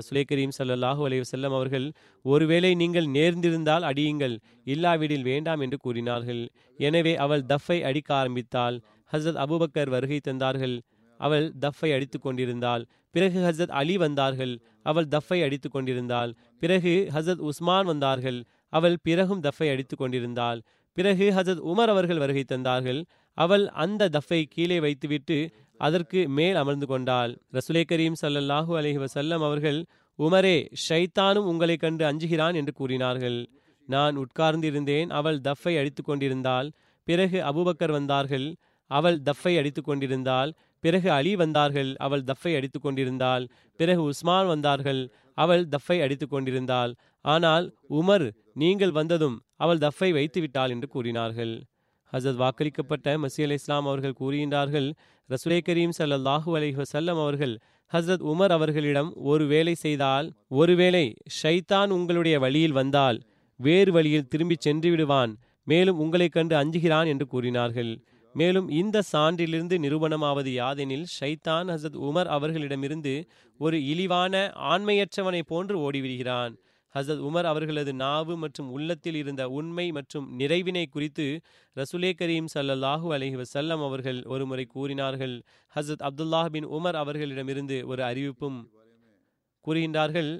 ரசுலே கரீம் சல்லாஹூ அலைய செல்லம் அவர்கள் ஒருவேளை நீங்கள் நேர்ந்திருந்தால் அடியுங்கள் இல்லாவிடில் வேண்டாம் என்று கூறினார்கள். எனவே அவள் தஃபை அடிக்க ஆரம்பித்தாள். ஹசரத் அபூபக்கர் வருகை தந்தார்கள். அவள் தஃப்பை அடித்துக் கொண்டிருந்தாள். பிறகு ஹசரத் அலி வந்தார்கள். அவள் தஃபை அடித்து கொண்டிருந்தாள். பிறகு ஹசரத் உஸ்மான் வந்தார்கள். அவள் பிறகும் தஃபை அடித்துக் கொண்டிருந்தாள். பிறகு ஹசரத் உமர் அவர்கள் வருகை தந்தார்கள். அவள் அந்த தஃபை கீழே வைத்துவிட்டு அதற்கு மேல் அமர்ந்து கொண்டாள். ரசுலே கரீம் ஸல்லல்லாஹு அலஹி வசல்லம் அவர்கள் உமரே ஷைத்தானும் உங்களை கண்டு அஞ்சுகிறான் என்று கூறினார்கள். நான் உட்கார்ந்திருந்தேன் அவள் தஃப்பை அடித்துக் கொண்டிருந்தாள். பிறகு அபூபக்கர் வந்தார்கள் அவள் தஃப்பை அடித்துக் கொண்டிருந்தாள். பிறகு அலி வந்தார்கள் அவள் தஃப்பை அடித்துக் கொண்டிருந்தாள். பிறகு உஸ்மான் வந்தார்கள் அவள் தஃப்பை அடித்துக் கொண்டிருந்தாள். ஆனால் உமர் நீங்கள் வந்ததும் அவள் தஃப்பை வைத்து விட்டாள் என்று கூறினார்கள். ஹசத் வாக்களிக்கப்பட்ட மசி அலி இஸ்லாம் அவர்கள் கூறுகின்றார்கள் ரசுலே கரீம் சல்லாஹூ அலைஹி வஸல்லம் அவர்கள் ஹஸ்ரத் உமர் அவர்களிடம் ஒரு வேலை செய்தால் ஒருவேளை ஷைத்தான் உங்களுடைய வழியில் வந்தால் வேறு வழியில் திரும்பிச் சென்று விடுவான். மேலும் உங்களைக் கண்டு அஞ்சுகிறான் என்று கூறினார்கள். மேலும் இந்த சான்றிலிருந்து நிரூபணமாவது யாதெனில் ஷைத்தான் ஹசத் உமர் அவர்களிடமிருந்து ஒரு இழிவான ஆண்மையற்றவனை போன்று ஓடிவிடுகிறான். ஹசத் உமர் அவர்களது நாவு மற்றும் உள்ளத்தில் இருந்த உண்மை மற்றும் நிறைவினை குறித்து ரசுலே கரீம் சல்லல்லாஹு அலஹி வசல்லம் அவர்கள் ஒருமுறை கூறினார்கள். ஹசத் அப்துல்லாஹ் பின் உமர் அவர்களிடமிருந்து ஒரு அறிவிப்பும் கூறுகின்றார்கள்.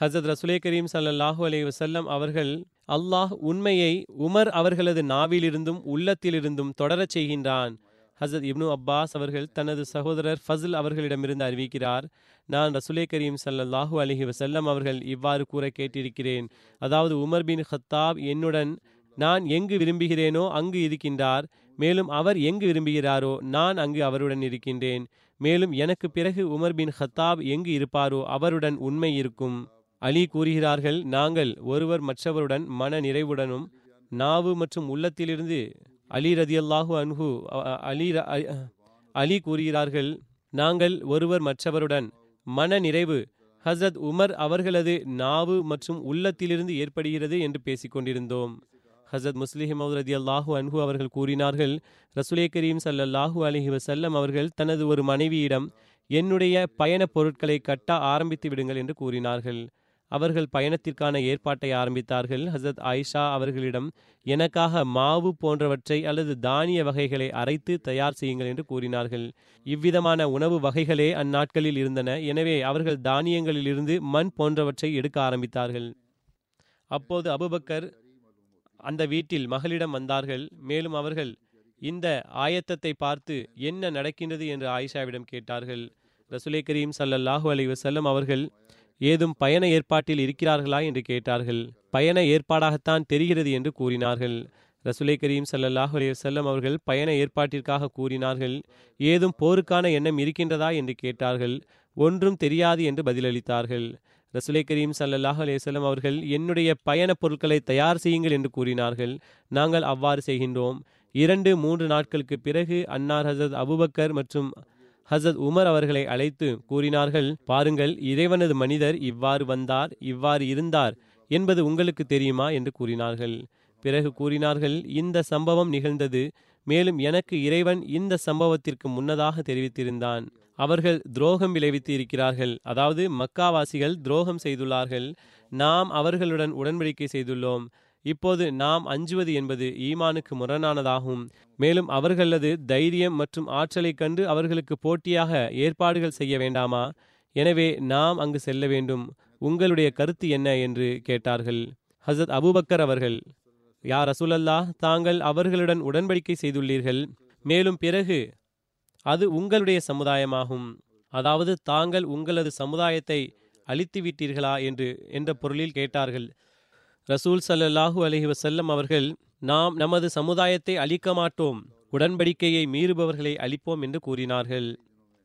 ஹசத் ரசுலே கரீம் சல்லல்லாஹு அலைஹி வசல்லம் அவர்கள் அல்லாஹ் உண்மையை உமர் அவர்களது நாவிலிருந்தும் உள்ளத்திலிருந்தும் தொடரச் செய்கின்றான். ஹசத் இப்னு அப்பாஸ் அவர்கள் தனது சகோதரர் ஃபசல் அவர்களிடமிருந்து அறிவிக்கிறார் நான் ரசுலே கரீம் சல்லல்லாஹு அலிஹி வசல்லம் அவர்கள் இவ்வாறு கூற கேட்டிருக்கிறேன். அதாவது உமர் பின் ஹத்தாப் என்னுடன் நான் எங்கு விரும்புகிறேனோ அங்கு இருக்கின்றார். மேலும் அவர் எங்கு விரும்புகிறாரோ நான் அங்கு அவருடன் இருக்கின்றேன். மேலும் எனக்கு பிறகு உமர் பின் ஹத்தாப் எங்கு இருப்பாரோ அவருடன் உண்மை இருக்கும். அலி கூறுகிறார்கள் நாங்கள் ஒருவர் மற்றவருடன் மன நிறைவுடனும் நாவு மற்றும் உள்ளத்திலிருந்து அலி ரதியல்லாஹு அன்ஹு அலி அலி கூறுகிறார்கள் நாங்கள் ஒருவர் மற்றவருடன் மன நிறைவு ஹசரத் உமர் அவர்களது நாவு மற்றும் உள்ளத்திலிருந்து ஏற்படுகிறது என்று பேசிக்கொண்டிருந்தோம் ஹசரத் முஸ்லிஹிம் ரதி அல்லாஹூ அன்ஹு அவர்கள் கூறினார்கள் ரசுலே கரீம் சல்லல்லாஹூ அலஹி வசல்லம் அவர்கள் தனது ஒரு மனைவியிடம் என்னுடைய பயணப் பொருட்களை கட்ட ஆரம்பித்து விடுங்கள் என்று கூறினார்கள். அவர்கள் பயணத்திற்கான ஏற்பாட்டை ஆரம்பித்தார்கள். ஹசரத் ஆயிஷா அவர்களிடம் எனக்காக மாவு போன்றவற்றை அல்லது தானிய வகைகளை அரைத்து தயார் செய்யுங்கள் என்று கூறினார்கள். இவ்விதமான உணவு வகைகளே அந்நாட்களில் இருந்தன. எனவே அவர்கள் தானியங்களிலிருந்து மண் போன்றவற்றை எடுக்க ஆரம்பித்தார்கள். அப்போது அபுபக்கர் அந்த வீட்டில் மகளிடம் வந்தார்கள். மேலும் அவர்கள் இந்த ஆயத்தத்தை பார்த்து என்ன நடக்கின்றது? என்று ஆயிஷாவிடம் கேட்டார்கள். ரசுலே கரீம் சல்லல்லாஹு அலி வசல்லம் அவர்கள் ஏதும் பயண ஏற்பாட்டில் இருக்கிறார்களா என்று கேட்டார்கள். பயண ஏற்பாடாகத்தான் தெரிகிறது என்று கூறினார்கள். ரசுலை கரீம் சல்லாஹ் செல்லம் அவர்கள் பயண ஏற்பாட்டிற்காக கூறினார்கள். ஏதும் போருக்கான எண்ணம் இருக்கின்றதா என்று கேட்டார்கள். ஒன்றும் தெரியாது என்று பதிலளித்தார்கள். ரசுலை கரீம் சல்லாஹ் அலையம் அவர்கள் என்னுடைய பயணப் பொருட்களை தயார் செய்யுங்கள் என்று கூறினார்கள். நாங்கள் அவ்வாறு செய்கின்றோம். இரண்டு மூன்று நாட்களுக்கு பிறகு அன்னார் ஹசரத் அபுபக்கர் மற்றும் ஹசத் உமர் அவர்களை அழைத்து கூறினார்கள் பாருங்கள் இறைவனது மனிதர் இவ்வாறு வந்தார் இவ்வாறு இருந்தார் என்பது உங்களுக்கு தெரியுமா? என்று கூறினார்கள். பிறகு கூறினார்கள் இந்த சம்பவம் நிகழ்ந்தது மேலும் எனக்கு இறைவன் இந்த சம்பவத்திற்கு முன்னதாக தெரிவித்திருந்தான். அவர்கள் துரோகம் விளைவித்து இருக்கிறார்கள் அதாவது மக்காவாசிகள் துரோகம் செய்துள்ளார்கள். நாம் அவர்களுடன் உடன்படிக்கை செய்துள்ளோம். இப்போது நாம் அஞ்சுவது என்பது ஈமானுக்கு முரணானதாகும். மேலும் அவர்களது தைரியம் மற்றும் ஆற்றலை கண்டு அவர்களுக்கு போட்டியாக ஏற்பாடுகள் செய்ய வேண்டாமா? எனவே நாம் அங்கு செல்ல வேண்டும். உங்களுடைய கருத்து என்ன என்று கேட்டார்கள். ஹசத் அபுபக்கர் அவர்கள் யார் ரசூலல்லா தாங்கள் அவர்களுடன் உடன்படிக்கை செய்துள்ளீர்கள். மேலும் பிறகு அது உங்களுடைய சமுதாயமாகும். அதாவது தாங்கள் உங்களது சமுதாயத்தை அழித்து விட்டீர்களா என்று என்ற பொருளில் கேட்டார்கள். ரசூல் சல்லாஹூ அலஹி வசல்லம் அவர்கள் நாம் நமது சமுதாயத்தை அழிக்க மாட்டோம். உடன்படிக்கையை மீறுபவர்களை அழிப்போம் என்று கூறினார்கள்.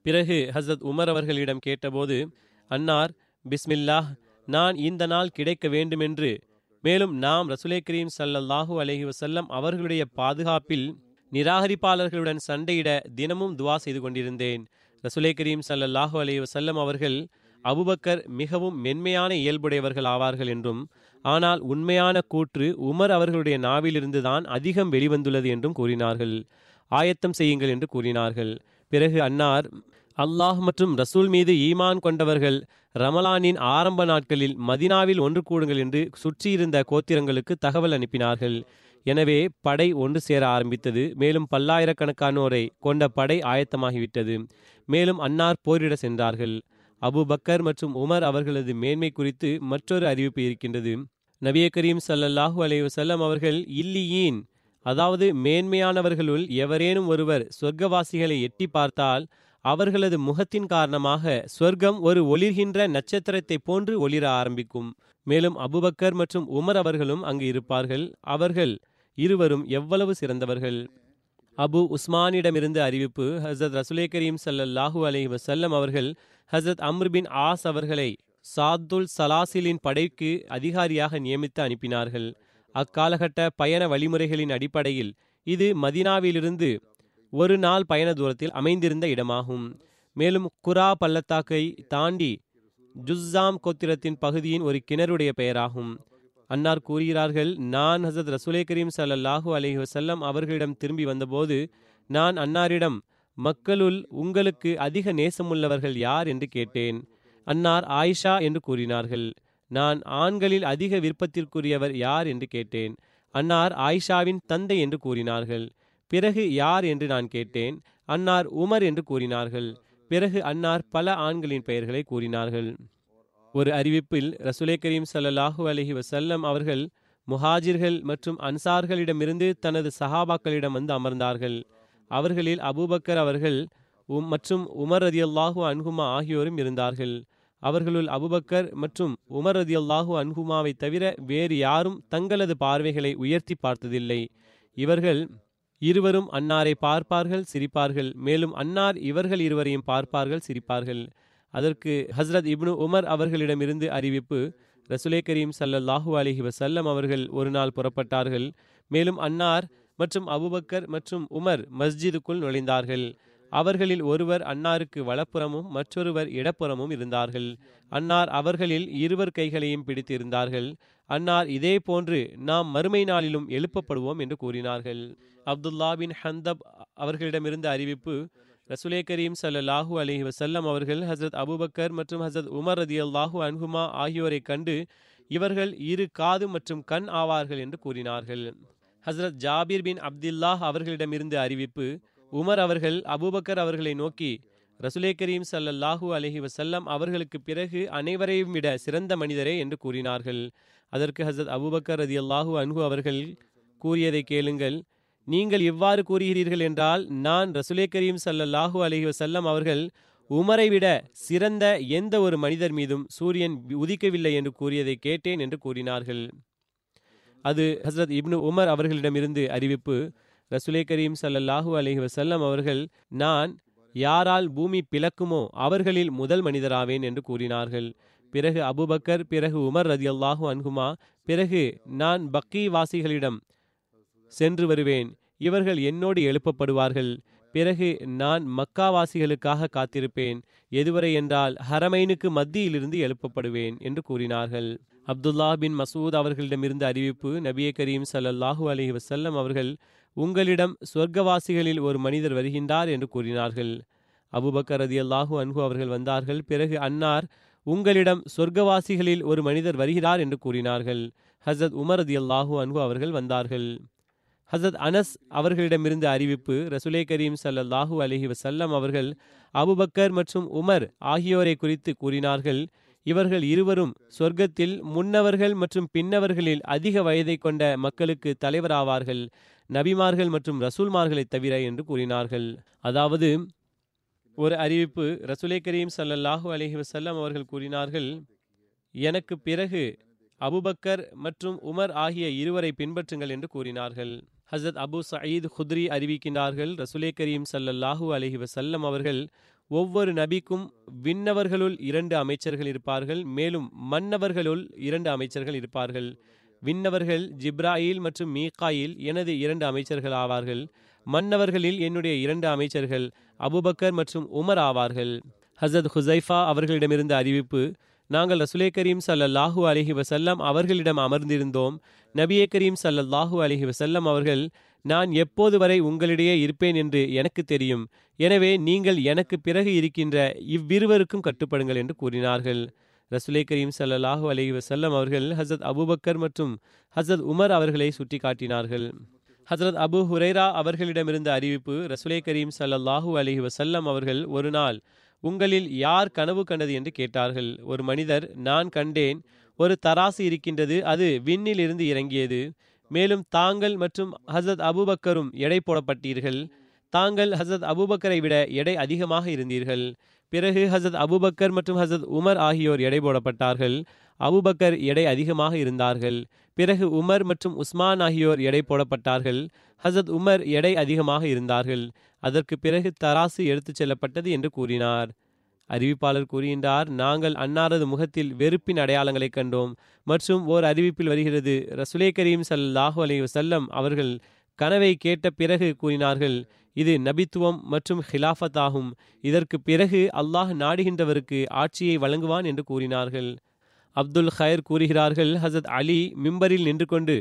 பிறகு ஹசரத் உமர் அவர்களிடம் கேட்டபோது அன்னார் பிஸ்மில்லாஹ் நான் இந்த நாள் கிடைக்க வேண்டுமென்று. மேலும் நாம் ரசுலே கரீம் சல்லல்லாஹூ அலஹி வசல்லம் அவர்களுடைய பாதுகாப்பில் நிராகரிப்பாளர்களுடன் சண்டையிட தினமும் துவா செய்து கொண்டிருந்தேன். ரசுலே கரீம் சல்லல்லாஹூ அலஹி வசல்லம் அவர்கள் அபுபக்கர் மிகவும் மென்மையான இயல்புடையவர்கள் ஆவார்கள் என்றும் ஆனால் உண்மையான கூற்று உமர் அவர்களுடைய நாவிலிருந்துதான் அதிகம் வெளிவந்துள்ளது என்றும் கூறினார்கள். ஆயத்தம் செய்யுங்கள் என்று கூறினார்கள். பிறகு அன்னார் அல்லாஹ் மற்றும் ரசூல் மீது ஈமான் கொண்டவர்கள் ரமலானின் ஆரம்ப நாட்களில் மதினாவில் ஒன்று கூடுங்கள் என்று சுற்றியிருந்த கோத்திரங்களுக்கு தகவல் அனுப்பினார்கள். எனவே படை ஒன்று சேர ஆரம்பித்தது. மேலும் பல்லாயிரக்கணக்கானோரை கொண்ட படை ஆயத்தமாகிவிட்டது. மேலும் அன்னார் போரிட சென்றார்கள். அபு பக்கர் மற்றும் உமர் அவர்களது மேன்மை குறித்து மற்றொரு அறிவிப்பு இருக்கின்றது. நபிய கரீம் சல்லல்லாஹூ அலைவசல்லம் அவர்கள் இல்லியீன் அதாவது மேன்மையானவர்களுள் எவரேனும் ஒருவர் சொர்க்கவாசிகளை எட்டி பார்த்தால் அவர்களது முகத்தின் காரணமாக சொர்க்கம் ஒரு ஒளிர்கின்ற நட்சத்திரத்தை போன்று ஒளிர ஆரம்பிக்கும். மேலும் அபுபக்கர் மற்றும் உமர் அவர்களும் அங்கு இருப்பார்கள். அவர்கள் இருவரும் எவ்வளவு சிறந்தவர்கள். அபு உஸ்மானிடமிருந்து அறிவிப்பு ஹசரத் ரசுலே கரீம் சல்லல்லாஹூ அலஹி வசல்லம் அவர்கள் ஹசரத் அம்ருபின் ஆஸ் அவர்களை சாத்துல் சலாசிலின் படைக்கு அதிகாரியாக நியமித்து அனுப்பினார்கள். அக்காலகட்ட பயண வழிமுறைகளின் அடிப்படையில் இது மதினாவிலிருந்து ஒரு நாள் பயண தூரத்தில் அமைந்திருந்த இடமாகும். மேலும் குரா பள்ளத்தாக்கை தாண்டி ஜுஸ்ஸாம் கோத்திரத்தின் பகுதியின் ஒரு கிணறுடைய பெயராகும். அன்னார் கூறுகிறார்கள் நான் ஹசத் ரசூலே கரீம் சல்லாஹூ அலைஹி வசல்லம் அவர்களிடம் திரும்பி வந்தபோது நான் அன்னாரிடம் மக்களுள் உங்களுக்கு அதிக நேசமுள்ளவர்கள் யார்? என்று கேட்டேன். அன்னார் ஆயிஷா என்று கூறினார்கள். நான் ஆண்களில் அதிக விருப்பத்திற்குரியவர் யார் என்று கேட்டேன். அன்னார் ஆயிஷாவின் தந்தை என்று கூறினார்கள். பிறகு யார் என்று நான் கேட்டேன். அன்னார் உமர் என்று கூறினார்கள். பிறகு அன்னார் பல ஆண்களின் பெயர்களை கூறினார்கள். ஒரு அறிவிப்பில் ரசுலே கரீம் ஸல்லல்லாஹு அலஹி வசல்லம் அவர்கள் முஹாஜிர்கள் மற்றும் அன்சார்களிடமிருந்து தனது சஹாபாக்களிடம் வந்து அமர்ந்தார்கள். அவர்களில் அபூபக்கர் அவர்கள் உம் மற்றும் உமர் ரதியல்லாஹு அன்ஹுமா ஆகியோரும் இருந்தார்கள். அவர்களுள் அபுபக்கர் மற்றும் உமர் ரதியல்லாஹு அன்ஹுமாவை தவிர வேறு யாரும் தங்களது பார்வைகளை உயர்த்தி பார்த்ததில்லை. இவர்கள் இருவரும் அன்னாரை பார்ப்பார்கள் சிரிப்பார்கள். மேலும் அன்னார் இவர்கள் இருவரையும் பார்ப்பார்கள் சிரிப்பார்கள். அதற்கு ஹஸ்ரத் இப்னு உமர் அவர்களிடமிருந்து அறிவிப்பு ரசுலே கரீம் சல்லல்லாஹு அலிஹி வசல்லம் அவர்கள் ஒரு நாள் புறப்பட்டார்கள். மேலும் அன்னார் மற்றும் அபுபக்கர் மற்றும் உமர் மஸ்ஜிதுக்குள் நுழைந்தார்கள். அவர்களில் ஒருவர் அன்னாருக்கு வலப்புறமும் மற்றொருவர் இடப்புறமும் இருந்தார்கள். அன்னார் அவர்களில் இருவர் கைகளையும் பிடித்திருந்தார்கள். அன்னார் இதே போன்று நாம் மறுமை நாளிலும் எழுப்பப்படுவோம் என்று கூறினார்கள். அப்துல்லா பின் ஹந்தப் அவர்களிடமிருந்த அறிவிப்பு ரசுலே கரீம் சல்லல்லாஹு அலஹி வசல்லம் அவர்கள் ஹசரத் அபுபக்கர் மற்றும் ஹசரத் உமர் ரதி அல்லாஹூ அன்ஹுமா ஆகியோரை கண்டு இவர்கள் இரு காது மற்றும் கண் ஆவார்கள் என்று கூறினார்கள். ஹசரத் ஜாபீர் பின் அப்துல்லாஹ் அவர்களிடமிருந்து அறிவிப்பு உமர் அவர்கள் அபூபக்கர் அவர்களை நோக்கி ரசுலே கரீம் சல்லல்லாஹூ அலஹி வசல்லம் அவர்களுக்கு பிறகு அனைவரையும் விட சிறந்த மனிதரே என்று கூறினார்கள். அதற்கு ஹசரத் அபூபக்கர் ரதி அல்லாஹூ அன்ஹு அவர்கள் கூறியதை கேளுங்கள். நீங்கள் இவ்வாறு கூறுகிறீர்கள் என்றால் நான் ரசுலே கரீம் சல்லல்லாஹூ அலஹி வசல்லம் அவர்கள் உமரை விட சிறந்த எந்த ஒரு மனிதர் மீதும் சூரியன் உதிக்கவில்லை என்று கூறியதை கேட்டேன் என்று கூறினார்கள். அது ஹசரத் இப்னு உமர் அவர்களிடமிருந்து அறிவிப்பு. ரசுலே கரீம் சல்லல்லாஹூ அலஹி வசல்லம் அவர்கள் நான் யாரால் பூமி பிளக்குமோ அவர்களில் முதல் மனிதராவேன் என்று கூறினார்கள். பிறகு அபுபக்கர் பிறகு உமர் ரதி அல்லாஹூ அன்குமா பிறகு நான் பக்கி வாசிகளிடம் சென்று வருவேன். இவர்கள் என்னோடு எழுப்பப்படுவார்கள். பிறகு நான் மக்காவாசிகளுக்காக காத்திருப்பேன். எதுவரை என்றால் ஹரமைனுக்கு மத்தியிலிருந்து எழுப்பப்படுவேன் என்று கூறினார்கள். அப்துல்லா பின் மசூத் அவர்களிடமிருந்து அறிவிப்பு நபிய கரீம் சல்லல்லாஹூ அலி வசல்லம் அவர்கள் உங்களிடம் சொர்க்கவாசிகளில் ஒரு மனிதர் வருகின்றார் என்று கூறினார்கள். அபுபக்கர் ரதி அல்லாஹூ அன்ஹு அவர்கள் வந்தார்கள். பிறகு அன்னார் உங்களிடம் சொர்க்கவாசிகளில் ஒரு மனிதர் வருகிறார் என்று கூறினார்கள். ஹசத் உமர் ரதி அல்லாஹூ அன்ஹு அவர்கள் வந்தார்கள். ஹசரத் அனஸ் அவர்களிடமிருந்து அறிவிப்பு ரசுலே கரீம் சல்லல்லாஹூ அலஹி வசல்லம் அவர்கள் அபுபக்கர் மற்றும் உமர் ஆகியோரை குறித்து கூறினார்கள். இவர்கள் இருவரும் சொர்க்கத்தில் முன்னவர்கள் மற்றும் பின்னவர்களில் அதிக வயதை கொண்ட மக்களுக்கு தலைவராவார்கள். நபிமார்கள் மற்றும் ரசூல்மார்களை தவிர என்று கூறினார்கள். அதாவது ஒரு அறிவிப்பு ரசுலே கரீம் சல்லல்லாஹூ அலஹி வசல்லம் அவர்கள் கூறினார்கள் எனக்கு பிறகு அபுபக்கர் மற்றும் உமர் ஆகிய இருவரை பின்பற்றுங்கள் என்று கூறினார்கள். ஹசரத் அபு சயீத் ஹுத்ரி அறிவிக்கின்றார்கள் ரசுலே கரீம் சல்லல்லாஹூ அலஹி வசல்லம் அவர்கள் ஒவ்வொரு நபிக்கும் விண்ணவர்களுள் இரண்டு அமைச்சர்கள் இருப்பார்கள் மேலும் மன்னவர்களுள் இரண்டு அமைச்சர்கள் இருப்பார்கள். விண்ணவர்கள் ஜிப்ராயில் மற்றும் மீகாயில் எனது இரண்டு அமைச்சர்கள் ஆவார்கள். மன்னவர்களில் என்னுடைய இரண்டு அமைச்சர்கள் அபுபக்கர் மற்றும் உமர் ஆவார்கள். ஹசத் ஹுசைஃபா அவர்களிடமிருந்த அறிவிப்பு நாங்கள் ரசுலே கரீம் சல்லல்லாஹு அலஹி வசல்லம் அவர்களிடம் அமர்ந்திருந்தோம். நபியே கரீம் சல்லல்லாஹு அலஹி வசல்லம் அவர்கள் நான் எப்போது வரை உங்களிடையே இருப்பேன் என்று எனக்கு தெரியும். எனவே நீங்கள் எனக்கு பிறகு இருக்கின்ற இவ்விருவருக்கும் கட்டுப்படுங்கள் என்று கூறினார்கள். ரசுலே கரீம் சல்லல்லாஹூ அலஹி வசல்லம் அவர்கள் ஹசரத் அபுபக்கர் மற்றும் ஹசரத் உமர் அவர்களை சுட்டி காட்டினார்கள் ஹசரத் அபு ஹுரைரா அவர்களிடமிருந்த அறிவிப்பு ரசுலே கரீம் சல்லல்லாஹூ அலஹி வசல்லம் அவர்கள் ஒரு நாள் உங்களில் யார் கனவு கண்டது என்று கேட்டார்கள். ஒரு மனிதர் நான் கண்டேன். ஒரு தராசு இருக்கின்றது. அது விண்ணில் இருந்து இறங்கியது. மேலும் தாங்கள் மற்றும் ஹசத் அபுபக்கரும் எடை போடப்பட்டீர்கள். தாங்கள் ஹசத் அபுபக்கரை விட எடை அதிகமாக இருந்தீர்கள். பிறகு ஹசத் அபுபக்கர் மற்றும் ஹசத் உமர் ஆகியோர் எடை போடப்பட்டார்கள். அபுபக்கர் எடை அதிகமாக இருந்தார்கள். பிறகு உமர் மற்றும் உஸ்மான் ஆகியோர் எடை போடப்பட்டார்கள். ஹசத் உமர் எடை அதிகமாக இருந்தார்கள். அதற்கு பிறகு தராசு எடுத்துச் செல்லப்பட்டது என்று கூறினார். அறிவிப்பாளர் கூறுகின்றார் நாங்கள் அன்னாரது முகத்தில் வெறுப்பின் அடையாளங்களை கண்டோம். மற்றும் ஓர் அறிவிப்பில் வருகிறது ரசுலே கரீம் சல்லாஹூ அலி வசல்லம் அவர்கள் கனவை கேட்ட பிறகு கூறினார்கள் இது நபித்துவம் மற்றும் ஹிலாஃபத் ஆகும் இதற்கு பிறகு அல்லாஹ் நாடுகின்றவருக்கு ஆட்சியை வழங்குவான் என்று கூறினார்கள். அப்துல் ஹயர் கூறுகிறார்கள் ஹசத் அலி மிம்பரில் நின்று கொண்டு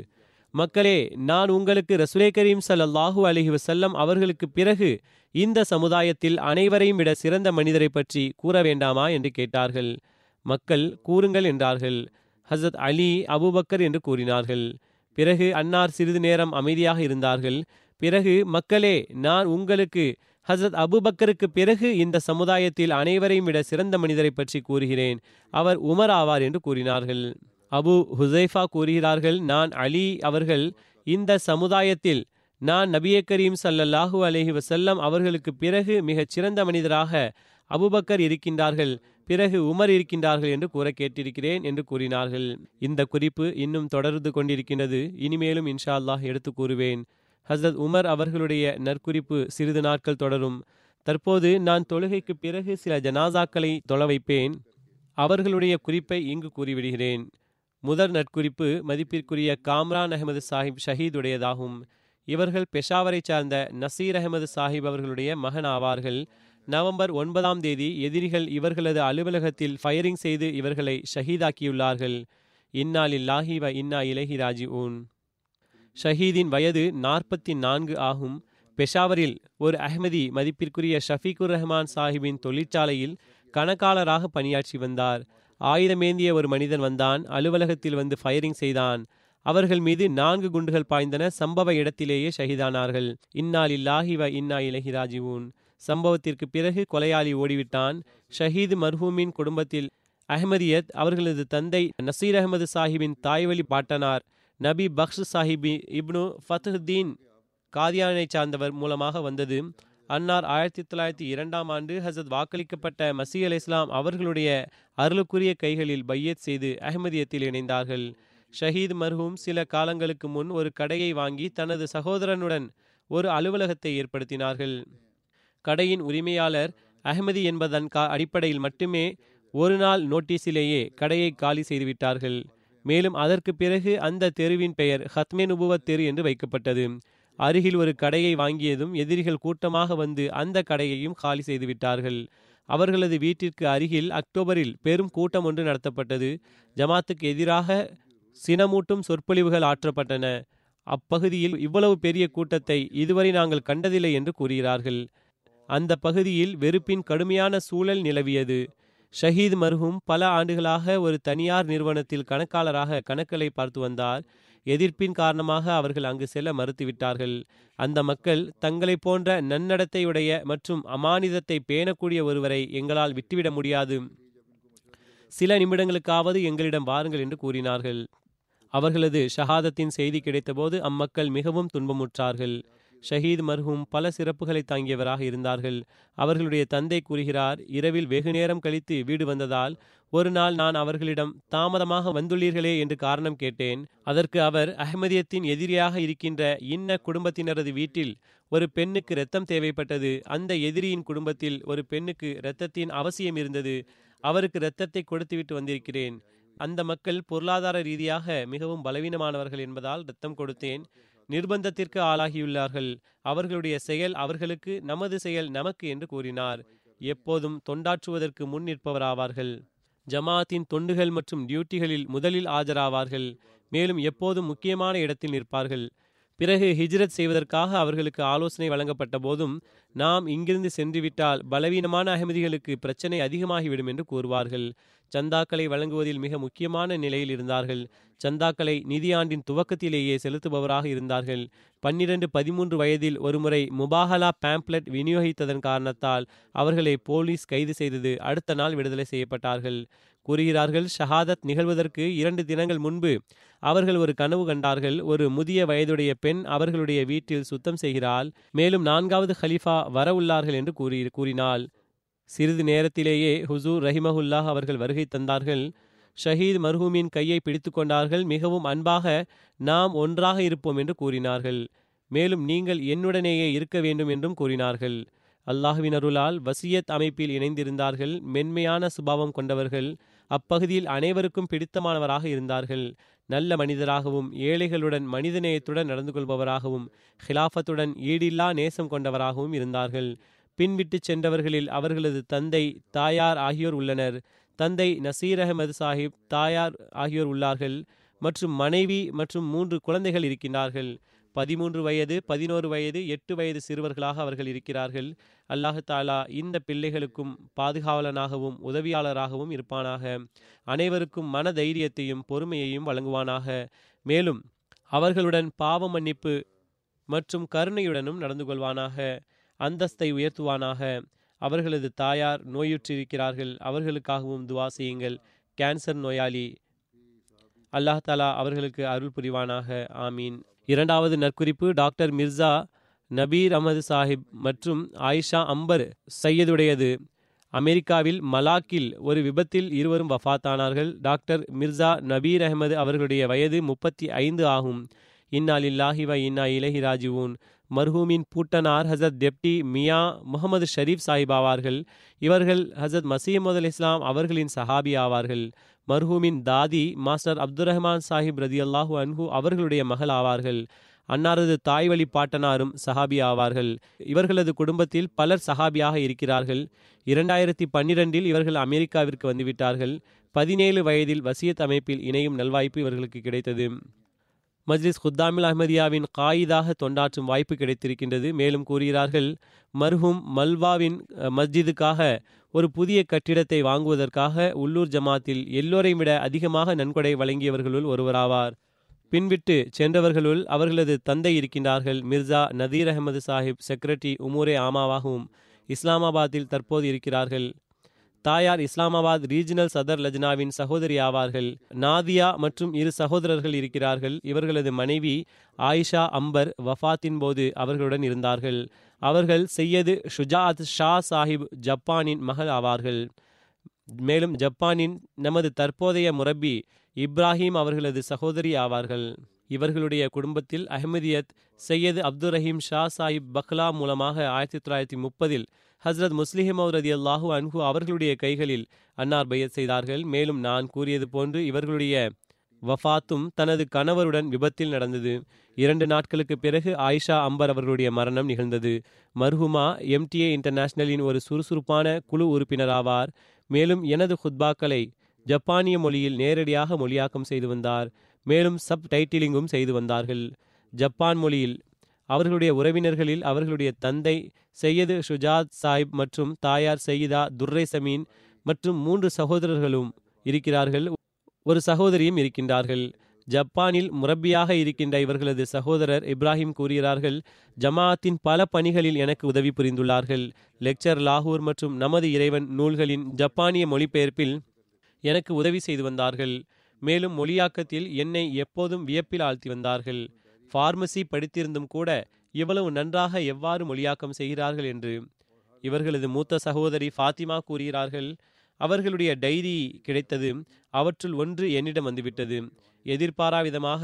மக்களே நான் உங்களுக்கு ரசுலே கரீம் ஸல்லல்லாஹு அலைஹி வசல்லம் அவர்களுக்கு பிறகு இந்த சமுதாயத்தில் அனைவரையும் விட சிறந்த மனிதரை பற்றி கூற வேண்டாமா என்று கேட்டார்கள். மக்கள் கூறுங்கள் என்றார்கள். ஹசத் அலி அபூபக்கர் என்று கூறினார்கள். பிறகு அன்னார் சிறிது நேரம் அமைதியாக இருந்தார்கள். பிறகு மக்களே நான் உங்களுக்கு ஹசரத் அபுபக்கருக்கு பிறகு இந்த சமுதாயத்தில் அனைவரையும் விட சிறந்த மனிதரை பற்றி கூறுகிறேன். அவர் உமர் ஆவார் என்று கூறினார்கள். அபு ஹுசைஃபா கூறுகிறார்கள் நான் அலி அவர்கள். இந்த சமுதாயத்தில் நான் நபிய கரீம் சல்லல்லாஹூ அலஹி வசல்லம் அவர்களுக்கு பிறகு மிகச் சிறந்த மனிதராக அபுபக்கர் இருக்கின்றார்கள். பிறகு உமர் இருக்கின்றார்கள் என்று கூற கேட்டிருக்கிறேன் என்று கூறினார்கள். இந்த குறிப்பு இன்னும் தொடர்ந்து கொண்டிருக்கின்றது. இனிமேலும் இன்ஷா அல்லாஹ் எடுத்து கூறுவேன். ஹசரத் உமர் அவர்களுடைய நற்குறிப்பு சிறிது நாட்கள் தொடரும். தற்போது நான் தொழுகைக்கு பிறகு சில ஜனாசாக்களை தொழ வைப்பேன். அவர்களுடைய குறிப்பை இங்கு கூறிவிடுகிறேன். முதல் நற்குறிப்பு மதிப்பிற்குரிய காம்ரான் அகமது சாஹிப் ஷஹீதுடையதாகும். இவர்கள் பெஷாவரை சார்ந்த நசீர் அகமது சாஹிப் அவர்களுடைய மகன் ஆவார்கள். நவம்பர் ஒன்பதாம் தேதி எதிரிகள் இவர்களது அலுவலகத்தில் ஃபயரிங் செய்து இவர்களை ஷஹீதாக்கியுள்ளார்கள். இன்னா லில்லாஹி வ இன்னா இலஹி ராஜி ஊன் ஷஹீதின் வயது நாற்பத்தி நான்கு ஆகும். பெஷாவரில் ஒரு அஹ்மதி மதிப்பிற்குரிய ஷஃபீகுர் ரஹ்மான் சாஹிபின் தொழிற்சாலையில் கணக்காளராக பணியாற்றி வந்தார். ஆயுதமேந்திய ஒரு மனிதன் வந்தான் அலுவலகத்தில் வந்து ஃபயரிங் செய்தான். அவர்கள் மீது நான்கு குண்டுகள் பாய்ந்தன சம்பவ இடத்திலேயே ஷஹீதானார்கள். இன்னால் இல்லாஹி வ இன்னா இலஹி ராஜிவூன் சம்பவத்திற்கு பிறகு கொலையாளி ஓடிவிட்டான். ஷஹீது மர்ஹூமின் குடும்பத்தில் அஹ்மதியத் அவர்களது தந்தை நசீர் அகமது சாஹிபின் தாய்வழி பாட்டனார். நபி பக்ஷ் சாஹிபி இப்னு ஃபத்ஹுதீன் காதியானை சார்ந்தவர் மூலமாக வந்தது. அன்னார் ஆயிரத்தி தொள்ளாயிரத்தி இரண்டாம் ஆண்டு ஹசத் வாக்களிக்கப்பட்ட மசீ அலை இஸ்லாம் அவர்களுடைய அருளுக்குரிய கைகளில் பையத் செய்து அஹ்மதியத்தில் இணைந்தார்கள். ஷஹீத் மர்ஹூம் சில காலங்களுக்கு முன் ஒரு கடையை வாங்கி தனது சகோதரனுடன் ஒரு அலுவலகத்தை ஏற்படுத்தினார்கள். கடையின் உரிமையாளர் அஹ்மதி என்பதன் கா அடிப்படையில் மட்டுமே ஒரு நாள் நோட்டீஸிலேயே கடையை காலி செய்துவிட்டார்கள். மேலும் அதற்கு பிறகு அந்த தெருவின் பெயர் ஹத்மே நுபுவத் தெரு என்று வைக்கப்பட்டது. அருகில் ஒரு கடையை வாங்கியதும் எதிரிகள் கூட்டமாக வந்து அந்த கடையையும் காலி செய்துவிட்டார்கள் அவர்களது வீட்டிற்கு அருகில் அக்டோபரில் பெரும் கூட்டம் ஒன்று நடத்தப்பட்டது. ஜமாத்துக்கு எதிராக சினமூட்டும் சொற்பொழிவுகள் ஆற்றப்பட்டன. அப்பகுதியில் இவ்வளவு பெரிய கூட்டத்தை இதுவரை நாங்கள் கண்டதில்லை என்று கூறுகிறார்கள். அந்த பகுதியில் வெறுப்பின் கடுமையான சூழல் நிலவியது. ஷஹீத் மர்ஹூம் பல ஆண்டுகளாக ஒரு தனியார் நிறுவனத்தில் கணக்காளராக கணக்களை பார்த்து வந்தார். எதிர்ப்பின் காரணமாக அவர்கள் அங்கு செல்ல மறுத்துவிட்டார்கள். அந்த மக்கள் தங்களை போன்ற நன்னடத்தையுடைய மற்றும் அமானிதத்தை பேணக்கூடிய ஒருவரை எங்களால் விட்டுவிட முடியாது. சில நிமிடங்களுக்காவது எங்களிடம் வாருங்கள் என்று கூறினார்கள். அவர்களது ஷஹாதத்தின் செய்தி கிடைத்தபோது அம்மக்கள் மிகவும் துன்பமுற்றார்கள். ஷஹீத் மர்ஹூம் பல சிறப்புகளை தாங்கியவராக இருந்தார்கள். அவர்களுடைய தந்தை கூறுகிறார் இரவில் வெகு நேரம் கழித்து வீடு வந்ததால் ஒரு நாள் நான் அவர்களிடம் தாமதமாக வந்துள்ளீர்களே என்று காரணம் கேட்டேன். அதற்கு அவர் அஹ்மதியத்தின் எதிரியாக இருக்கின்ற இன்ன குடும்பத்தினரது வீட்டில் ஒரு பெண்ணுக்கு இரத்தம் தேவைப்பட்டது. அந்த எதிரியின் குடும்பத்தில் ஒரு பெண்ணுக்கு இரத்தத்தின் அவசியம் இருந்தது. அவருக்கு இரத்தத்தை கொடுத்துவிட்டு வந்திருக்கிறேன். அந்த மக்கள் பொருளாதார ரீதியாக மிகவும் பலவீனமானவர்கள் என்பதால் இரத்தம் கொடுத்தேன். நிர்பந்தத்திற்கு ஆளாகியுள்ளார்கள். அவர்களுடைய செயல் அவர்களுக்கு நமது செயல் நமக்கு என்று கூறினார். எப்போதும் தொண்டாற்றுவதற்கு முன் நிற்பவராவார்கள். ஜமாத்தின் தொண்டுகள் மற்றும் டியூட்டிகளில் முதலில் ஆஜராவார்கள். மேலும் எப்போதும் முக்கியமான இடத்தில் நிற்பார்கள். பிறகு ஹிஜ்ரத் செய்வதற்காக அவர்களுக்கு ஆலோசனை வழங்கப்பட்ட போதும் நாம் இங்கிருந்து சென்றுவிட்டால் பலவீனமான அகமதிகளுக்கு பிரச்சனை அதிகமாகிவிடும் என்று கூறுவார்கள். சந்தாக்களை வழங்குவதில் மிக முக்கியமான நிலையில் இருந்தார்கள். சந்தாக்களை நிதியாண்டின் துவக்கத்திலேயே செலுத்துபவராக இருந்தார்கள். பன்னிரண்டு பதிமூன்று வயதில் ஒருமுறை முபாஹலா பேம்ப்லெட் விநியோகித்ததன் காரணத்தால் அவர்களை போலீஸ் கைது செய்தது அடுத்த நாள் விடுதலை செய்யப்பட்டார்கள். கூறுகிறார்கள் ஷஹாதத் நிகழ்வதற்கு இரண்டு தினங்கள் முன்பு அவர்கள் ஒரு கனவு கண்டார்கள். ஒரு முதிய வயதுடைய பெண் அவர்களுடைய வீட்டில் சுத்தம் செய்கிறாள். மேலும் நான்காவது ஹலீஃபா வர உள்ளார்கள் என்று கூறி கூறினாள். சிறிது நேரத்திலேயே ஹுசூர் ரஹிமஹுல்லாஹ் அவர்கள் வருகை தந்தார்கள். ஷஹீத் மர்ஹூமின் கையை பிடித்து கொண்டார்கள். மிகவும் அன்பாக நாம் ஒன்றாக இருப்போம் என்று கூறினார்கள். மேலும் நீங்கள் என்னுடனேயே இருக்க வேண்டும் என்றும் கூறினார்கள். அல்லாஹுவின் அருளால் வசியத் அமைப்பில் இணைந்திருந்தார்கள். மென்மையான சுபாவம் கொண்டவர்கள். அப்பகுதியில் அனைவருக்கும் பிடித்தமானவராக இருந்தார்கள். நல்ல மனிதராகவும் ஏழைகளுடன் மனிதநேயத்துடன் நடந்து கொள்பவராகவும் ஹிலாஃபத்துடன் ஈடில்லா நேசம் கொண்டவராகவும் இருந்தார்கள். பின்விட்டு சென்றவர்களில் அவர்களது தந்தை தாயார் ஆகியோர் உள்ளனர். தந்தை நசீர் அகமது சாஹிப் தாயார் ஆகியோர் உள்ளார்கள். மற்றும் மனைவி மற்றும் மூன்று குழந்தைகள் இருக்கின்றார்கள். பதிமூன்று வயது பதினோரு வயது எட்டு வயது சிறுவர்களாக அவர்கள் இருக்கிறார்கள். அல்லாஹு தாலா இந்த பிள்ளைகளுக்கும் பாதுகாவலனாகவும் உதவியாளராகவும் இருப்பானாக. அனைவருக்கும் மன தைரியத்தையும் பொறுமையையும் வழங்குவானாக. மேலும் அவர்களுடன் பாவ மன்னிப்பு மற்றும் கருணையுடனும் நடந்து கொள்வானாக. அந்தஸ்தை உயர்த்துவானாக. அவர்களது தாயார் நோயுற்றிருக்கிறார்கள். அவர்களுக்காகவும் துவா செய்யுங்கள். கேன்சர் நோயாளி. அல்லாஹ் தாலா அவர்களுக்கு அருள் புரிவானாக. ஆமீன். இரண்டாவது நற்குறிப்பு டாக்டர் மிர்சா நபீர் அகமது சாஹிப் மற்றும் ஆயிஷா அம்பர் சையதுடையது. அமெரிக்காவில் மலாக்கில் ஒரு விபத்தில் இருவரும் வஃத்தானார்கள். டாக்டர் மிர்சா நபீர் அகமது அவர்களுடைய வயது முப்பத்தி ஐந்து ஆகும். இன்னா லில்லாஹி வ இன்னா இலஹி ராஜிவூன் மர்ஹூமின் பூட்டனார் ஹசரத் டெப்டி மியா முகமது ஷரீப் சாஹிப் ஆவார்கள். இவர்கள் ஹசரத் மசீமது அல் இஸ்லாம் அவர்களின் சஹாபி ஆவார்கள். மர்ஹூமின் தாதி மாஸ்டர் அப்துல் ரஹ்மான் சாஹிப் ரதி அல்லாஹூ அன்ஹு அவர்களுடைய மகள் ஆவார்கள். அன்னாரது தாய் வழி பாட்டனாரும் சஹாபி ஆவார்கள். இவர்களது குடும்பத்தில் பலர் சஹாபியாக இருக்கிறார்கள். இரண்டாயிரத்தி பன்னிரெண்டில் இவர்கள் அமெரிக்காவிற்கு வந்துவிட்டார்கள். பதினேழு வயதில் வசியத் அமைப்பில் இணையும் நல்வாய்ப்பு இவர்களுக்கு கிடைத்தது. மஜ்லிஸ் குத்தாமில் அஹமதியாவின் காயிதாக தொண்டாற்றும் வாய்ப்பு கிடைத்திருக்கின்றது. மேலும் கூறுகிறார்கள் மர்ஹூம் மல்வாவின் மஸ்ஜிதுக்காக ஒரு புதிய கட்டிடத்தை வாங்குவதற்காக உள்ளூர் ஜமாத்தில் எல்லோரையும் விட அதிகமாக நன்கொடை வழங்கியவர்களுள் ஒருவராவார். பின்விட்டு சென்றவர்களுள் அவர்களது தந்தை இருக்கின்றார்கள். மிர்சா நதீர் அகமது சாஹிப் செக்ரட்டரி உமூரே ஆமாவாகவும் இஸ்லாமாபாத்தில் தற்போது இருக்கிறார்கள். தாயார் இஸ்லாமாபாத் ரீஜினல் சதர் லஜ்னாவின் சகோதரி ஆவார்கள். நாதியா மற்றும் இரு சகோதரர்கள் இருக்கிறார்கள். இவர்களது மனைவி ஆயிஷா அம்பர் வஃபாத்தின் போது அவர்களுடன் இருந்தார்கள். அவர்கள் செய்யது ஷுஜாத் ஷா சாஹிப் ஜப்பானின் மகள் ஆவார்கள். மேலும் ஜப்பானின் நமது தற்போதைய முரப்பி இப்ராஹிம் அவர்களது சகோதரி ஆவார்கள். இவர்களுடைய குடும்பத்தில் அஹமதியத் சையது அப்துல் ரஹீம் ஷா சாஹிப் பக்லா மூலமாக ஆயிரத்தி தொள்ளாயிரத்தி முப்பதில் ஹஸ்ரத் முஸ்லிஹிம் ரதி அல்லாஹூ அன்ஹு அவர்களுடைய கைகளில் அன்னார் பையத் செய்தார்கள். மேலும் நான் கூறியது போன்று இவர்களுடைய வஃபாத்தும் தனது கணவருடன் விபத்தில் நடந்தது. இரண்டு நாட்களுக்கு பிறகு ஆயிஷா அம்பர் அவர்களுடைய மரணம் நிகழ்ந்தது. மர்ஹுமா எம்டிஏ இன்டர்நேஷனலின் ஒரு சுறுசுறுப்பான குழு உறுப்பினர் ஆவார். மேலும் எனது ஹுத்பாக்களை ஜப்பானிய மொழியில் நேரடியாக மொழியாக்கம் செய்து வந்தார். மேலும் சப் டைட்டிலிங்கும் செய்து வந்தார்கள். ஜப்பான் மொழியில் அவர்களுடைய உறவினர்களில் அவர்களுடைய தந்தை சையது ஷுஜாத் சாஹிப் மற்றும் தாயார் சையீதா துர்ரை சமீன் மற்றும் மூன்று சகோதரர்களும் இருக்கிறார்கள். ஒரு சகோதரியும் இருக்கின்றார்கள். ஜப்பானில் முரப்பியாக இருக்கின்ற இவர்களது சகோதரர் இப்ராஹிம் கூறுகிறார்கள் ஜமாஅத்தின் பல பணிகளில் எனக்கு உதவி புரிந்துள்ளார்கள். லெக்சர் லாகூர் மற்றும் நமது இறைவன் நூல்களின் ஜப்பானிய மொழிபெயர்ப்பில் எனக்கு உதவி செய்து வந்தார்கள். மேலும் மொழியாக்கத்தில் என்னை எப்போதும் வியப்பில் ஆழ்த்தி வந்தார்கள். ஃபார்மசி படித்திருந்தும் கூட இவ்வளவு நன்றாக எவ்வாறு மொழியாக்கம் செய்கிறார்கள் என்று. இவர்களது மூத்த சகோதரி ஃபாத்திமா கூறுகிறார்கள் அவர்களுடைய டைரி கிடைத்தது அவற்றுள் ஒன்று என்னிடம் வந்துவிட்டது. எதிர்பாராவிதமாக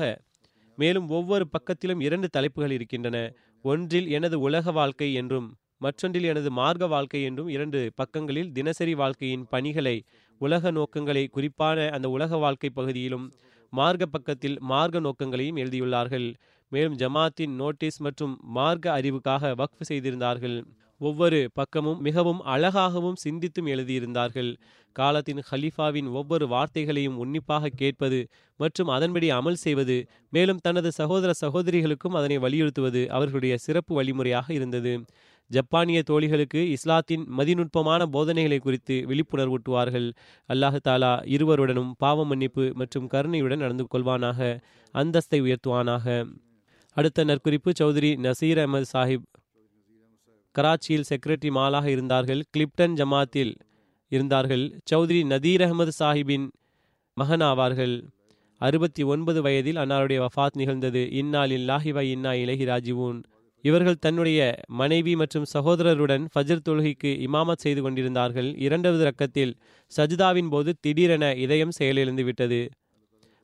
மேலும் ஒவ்வொரு பக்கத்திலும் இரண்டு தலைப்புகள் இருக்கின்றன. ஒன்றில் எனது உலக வாழ்க்கை என்றும் மற்றொன்றில் எனது மார்க்க வாழ்க்கை என்றும் இரண்டு பக்கங்களில் தினசரி வாழ்க்கையின் பணிகளை உலக நோக்கங்களை குறிப்பான அந்த உலக வாழ்க்கை பகுதியிலும் மார்க்க பக்கத்தில் மார்க்க நோக்கங்களையும் எழுதியுள்ளார்கள். மேலும் ஜமாத்தின் நோட்டீஸ் மற்றும் மார்க்க அறிவுக்காக வக்ஃப் செய்திருந்தார்கள். ஒவ்வொரு பக்கமும் மிகவும் அழகாகவும் சிந்தித்தும் எழுதியிருந்தார்கள். காலத்தின் ஹலீஃபாவின் ஒவ்வொரு வார்த்தைகளையும் உன்னிப்பாக கேட்பது மற்றும் அதன்படி அமல் செய்வது மேலும் தனது சகோதர சகோதரிகளுக்கும் அதனை வலியுறுத்துவது அவர்களுடைய சிறப்பு வழிமுறையாக இருந்தது. ஜப்பானிய தோழிகளுக்கு இஸ்லாத்தின் மதிநுட்பமான போதனைகளை குறித்து விழிப்புணர்வூட்டுவார்கள். அல்லாஹு தாலா இருவருடனும் பாவ மன்னிப்பு மற்றும் கருணையுடன் நடந்து கொள்வானாக அந்தஸ்தை உயர்த்துவானாக. அடுத்த நற்குறிப்பு சௌதரி நசீர் அஹமது சாஹிப். கராச்சியில் செக்ரட்டரி மாலாக இருந்தார்கள் கிளிப்டன் ஜமாத்தில் இருந்தார்கள் சௌத்ரி நதீர் அகமது சாஹிபின் மகன் ஆவார்கள் அறுபத்தி ஒன்பது வயதில் அன்னாருடைய வஃத் நிகழ்ந்தது. இந்நாளில் லாஹிவா இன்னா இலகி ராஜிவூன். இவர்கள் தன்னுடைய மனைவி மற்றும் சகோதரருடன் ஃபஜர் தொழுகைக்கு இமாமத் செய்து கொண்டிருந்தார்கள். இரண்டாவது ரக்கத்தில் சஜிதாவின் போது திடீரென இதயம் செயலிழந்து விட்டது.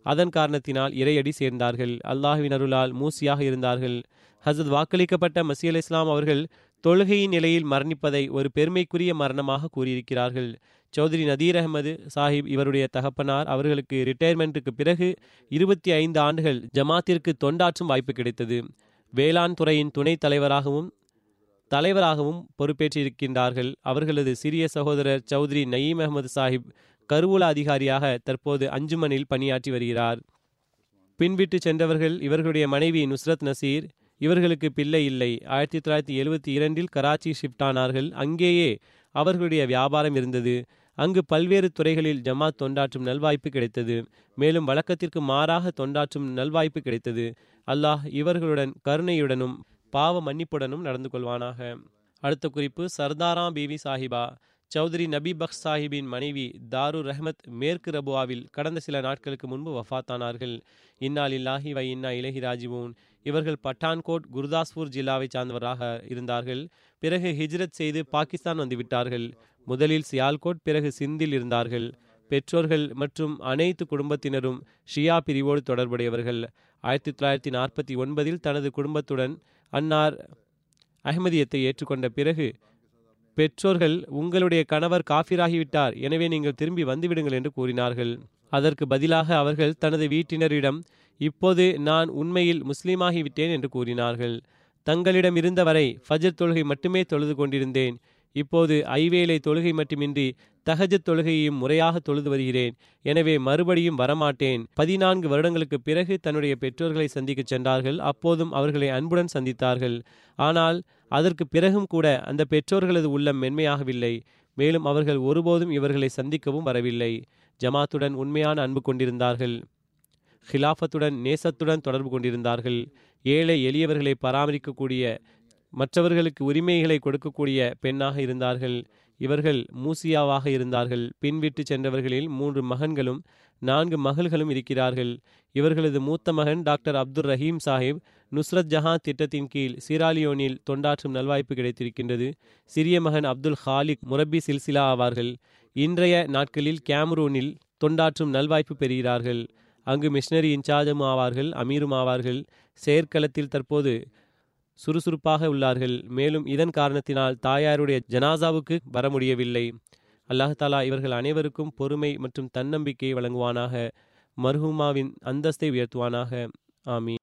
அதன் காரணத்தினால் இறையடி சேர்ந்தார்கள். அல்லாஹுவின் அருளால் மூசியாக இருந்தார்கள். ஹசத் வாக்களிக்கப்பட்ட மசி அலி இஸ்லாம் அவர்கள் தொழுகையின் நிலையில் மரணிப்பதை ஒரு பெருமைக்குரிய மரணமாக கூறியிருக்கிறார்கள். சௌத்ரி நதீர் அகமது சாஹிப் இவருடைய தகப்பனார் அவர்களுக்கு ரிட்டையர்மெண்ட்டுக்கு பிறகு இருபத்தி ஐந்து ஆண்டுகள் ஜமாத்திற்கு தொண்டாற்றும் வாய்ப்பு கிடைத்தது. வேளாண் துறையின் துணைத் தலைவராகவும் தலைவராகவும் பொறுப்பேற்றிருக்கின்றார்கள். அவர்களது சிறிய சகோதரர் சௌத்ரி நயீம் அகமது சாஹிப் கருவூல அதிகாரியாக தற்போது அஞ்சுமனில் பணியாற்றி வருகிறார். பின்விட்டு சென்றவர்கள் இவர்களுடைய மனைவி நுஸ்ரத் நசீர். இவர்களுக்கு பிள்ளை இல்லை. ஆயிரத்தி தொள்ளாயிரத்தி எழுபத்தி இரண்டில் கராச்சி ஷிஃப்ட் ஆனார்கள் அங்கேயே அவர்களுடைய வியாபாரம் இருந்தது. அங்கு பல்வேறு துறைகளில் ஜமாத் தொண்டாற்றும் நல்வாய்ப்பு கிடைத்தது. மேலும் வழக்கத்திற்கு மாறாக தொண்டாற்றும் நல்வாய்ப்பு கிடைத்தது. அல்லாஹ் இவர்களுடன் கருணையுடனும் பாவ மன்னிப்புடனும் நடந்து கொள்வானாக. அடுத்த குறிப்பு சர்தாராம் பிவி சாஹிபா சௌத்ரி நபி பக்ஷ் சாஹிபின் மனைவி தாரு ரஹ்மத் மேற்கு ரபுவாவில் கடந்த சில நாட்களுக்கு முன்பு வஃத்தானார்கள். இன்னா இல்லாஹி வை இன்னா இலஹி ராஜிவோன். இவர்கள் பட்டான்கோட் குருதாஸ்பூர் ஜில்லாவை சார்ந்தவராக இருந்தார்கள். பிறகு ஹிஜ்ரத் செய்து பாகிஸ்தான் வந்துவிட்டார்கள். முதலில் சியால்கோட் பிறகு சிந்தில் இருந்தார்கள். பெற்றோர்கள் மற்றும் அனைத்து குடும்பத்தினரும் ஷியா பிரிவோடு தொடர்புடையவர்கள். ஆயிரத்தி தொள்ளாயிரத்தி நாற்பத்தி ஒன்பதில் தனது குடும்பத்துடன் அன்னார் அஹ்மதியத்தை ஏற்றுக்கொண்ட பிறகு பெற்றோர்கள் உங்களுடைய கணவர் காஃபிராகிவிட்டார். எனவே நீங்கள் திரும்பி வந்துவிடுங்கள் என்று கூறினார்கள். அதற்கு பதிலாக அவர்கள் தனது வீட்டினரிடம் இப்போது நான் உண்மையில் முஸ்லீமாகிவிட்டேன் என்று கூறினார்கள். தங்களிடம் இருந்தவரை ஃபஜர் தொழுகை மட்டுமே தொழுது கொண்டிருந்தேன். இப்போது ஐவேளை தொழுகை மட்டுமின்றி தகஜத் தொழுகையையும் முறையாக தொழுது வருகிறேன். எனவே மறுபடியும் வரமாட்டேன். பதினான்கு வருடங்களுக்கு பிறகு தன்னுடைய பெற்றோர்களை சந்திக்கச் சென்றார்கள். அப்போதும் அவர்களை அன்புடன் சந்தித்தார்கள். ஆனால் அதற்கு பிறகும் கூட அந்த பெற்றோர்களது உள்ளம் மென்மையாகவில்லை. மேலும் அவர்கள் ஒருபோதும் இவர்களை சந்திக்கவும் வரவில்லை. ஜமாத்துடன் உண்மையான அன்பு கொண்டிருந்தார்கள். ஹிலாஃபத்துடன் நேசத்துடன் தொடர்பு கொண்டிருந்தார்கள். ஏழை எளியவர்களை பராமரிக்கக்கூடிய மற்றவர்களுக்கு உரிமைகளை கொடுக்கக்கூடிய பெண்ணாக இருந்தார்கள். இவர்கள் மூசியாவாக இருந்தார்கள். பின்விட்டு சென்றவர்களில் மூன்று மகன்களும் நான்கு மகள்களும் இருக்கிறார்கள். இவர்களது மூத்த மகன் டாக்டர் அப்துல் ரஹீம் சாஹிப் நுஸ்ரத் ஜஹான் திட்டத்தின் கீழ் சிராலியோனில் தொண்டாற்றும் நல்வாய்ப்பு கிடைத்திருக்கின்றது. சிறிய மகன் அப்துல் ஹாலிக் முரப்பி சில்சிலா ஆவார்கள். இன்றைய நாட்களில் கேமரூனில் தொண்டாற்றும் நல்வாய்ப்பு பெறுகிறார்கள். அங்கு மிஷினரி இன்சார்ஜும் ஆவார்கள் அமீரும் ஆவார்கள். செயற்களத்தில் தற்போது சுறுசுறுப்பாக உள்ளார்கள். மேலும் இதன் காரணத்தினால் தாயாருடைய ஜனாசாவுக்கு வர முடியவில்லை. அல்லாஹாலா இவர்கள் அனைவருக்கும் பொறுமை மற்றும் தன்னம்பிக்கையை வழங்குவானாக. மர்ஹூமாவின் அந்தஸ்தை உயர்த்துவானாக. ஆமீன்.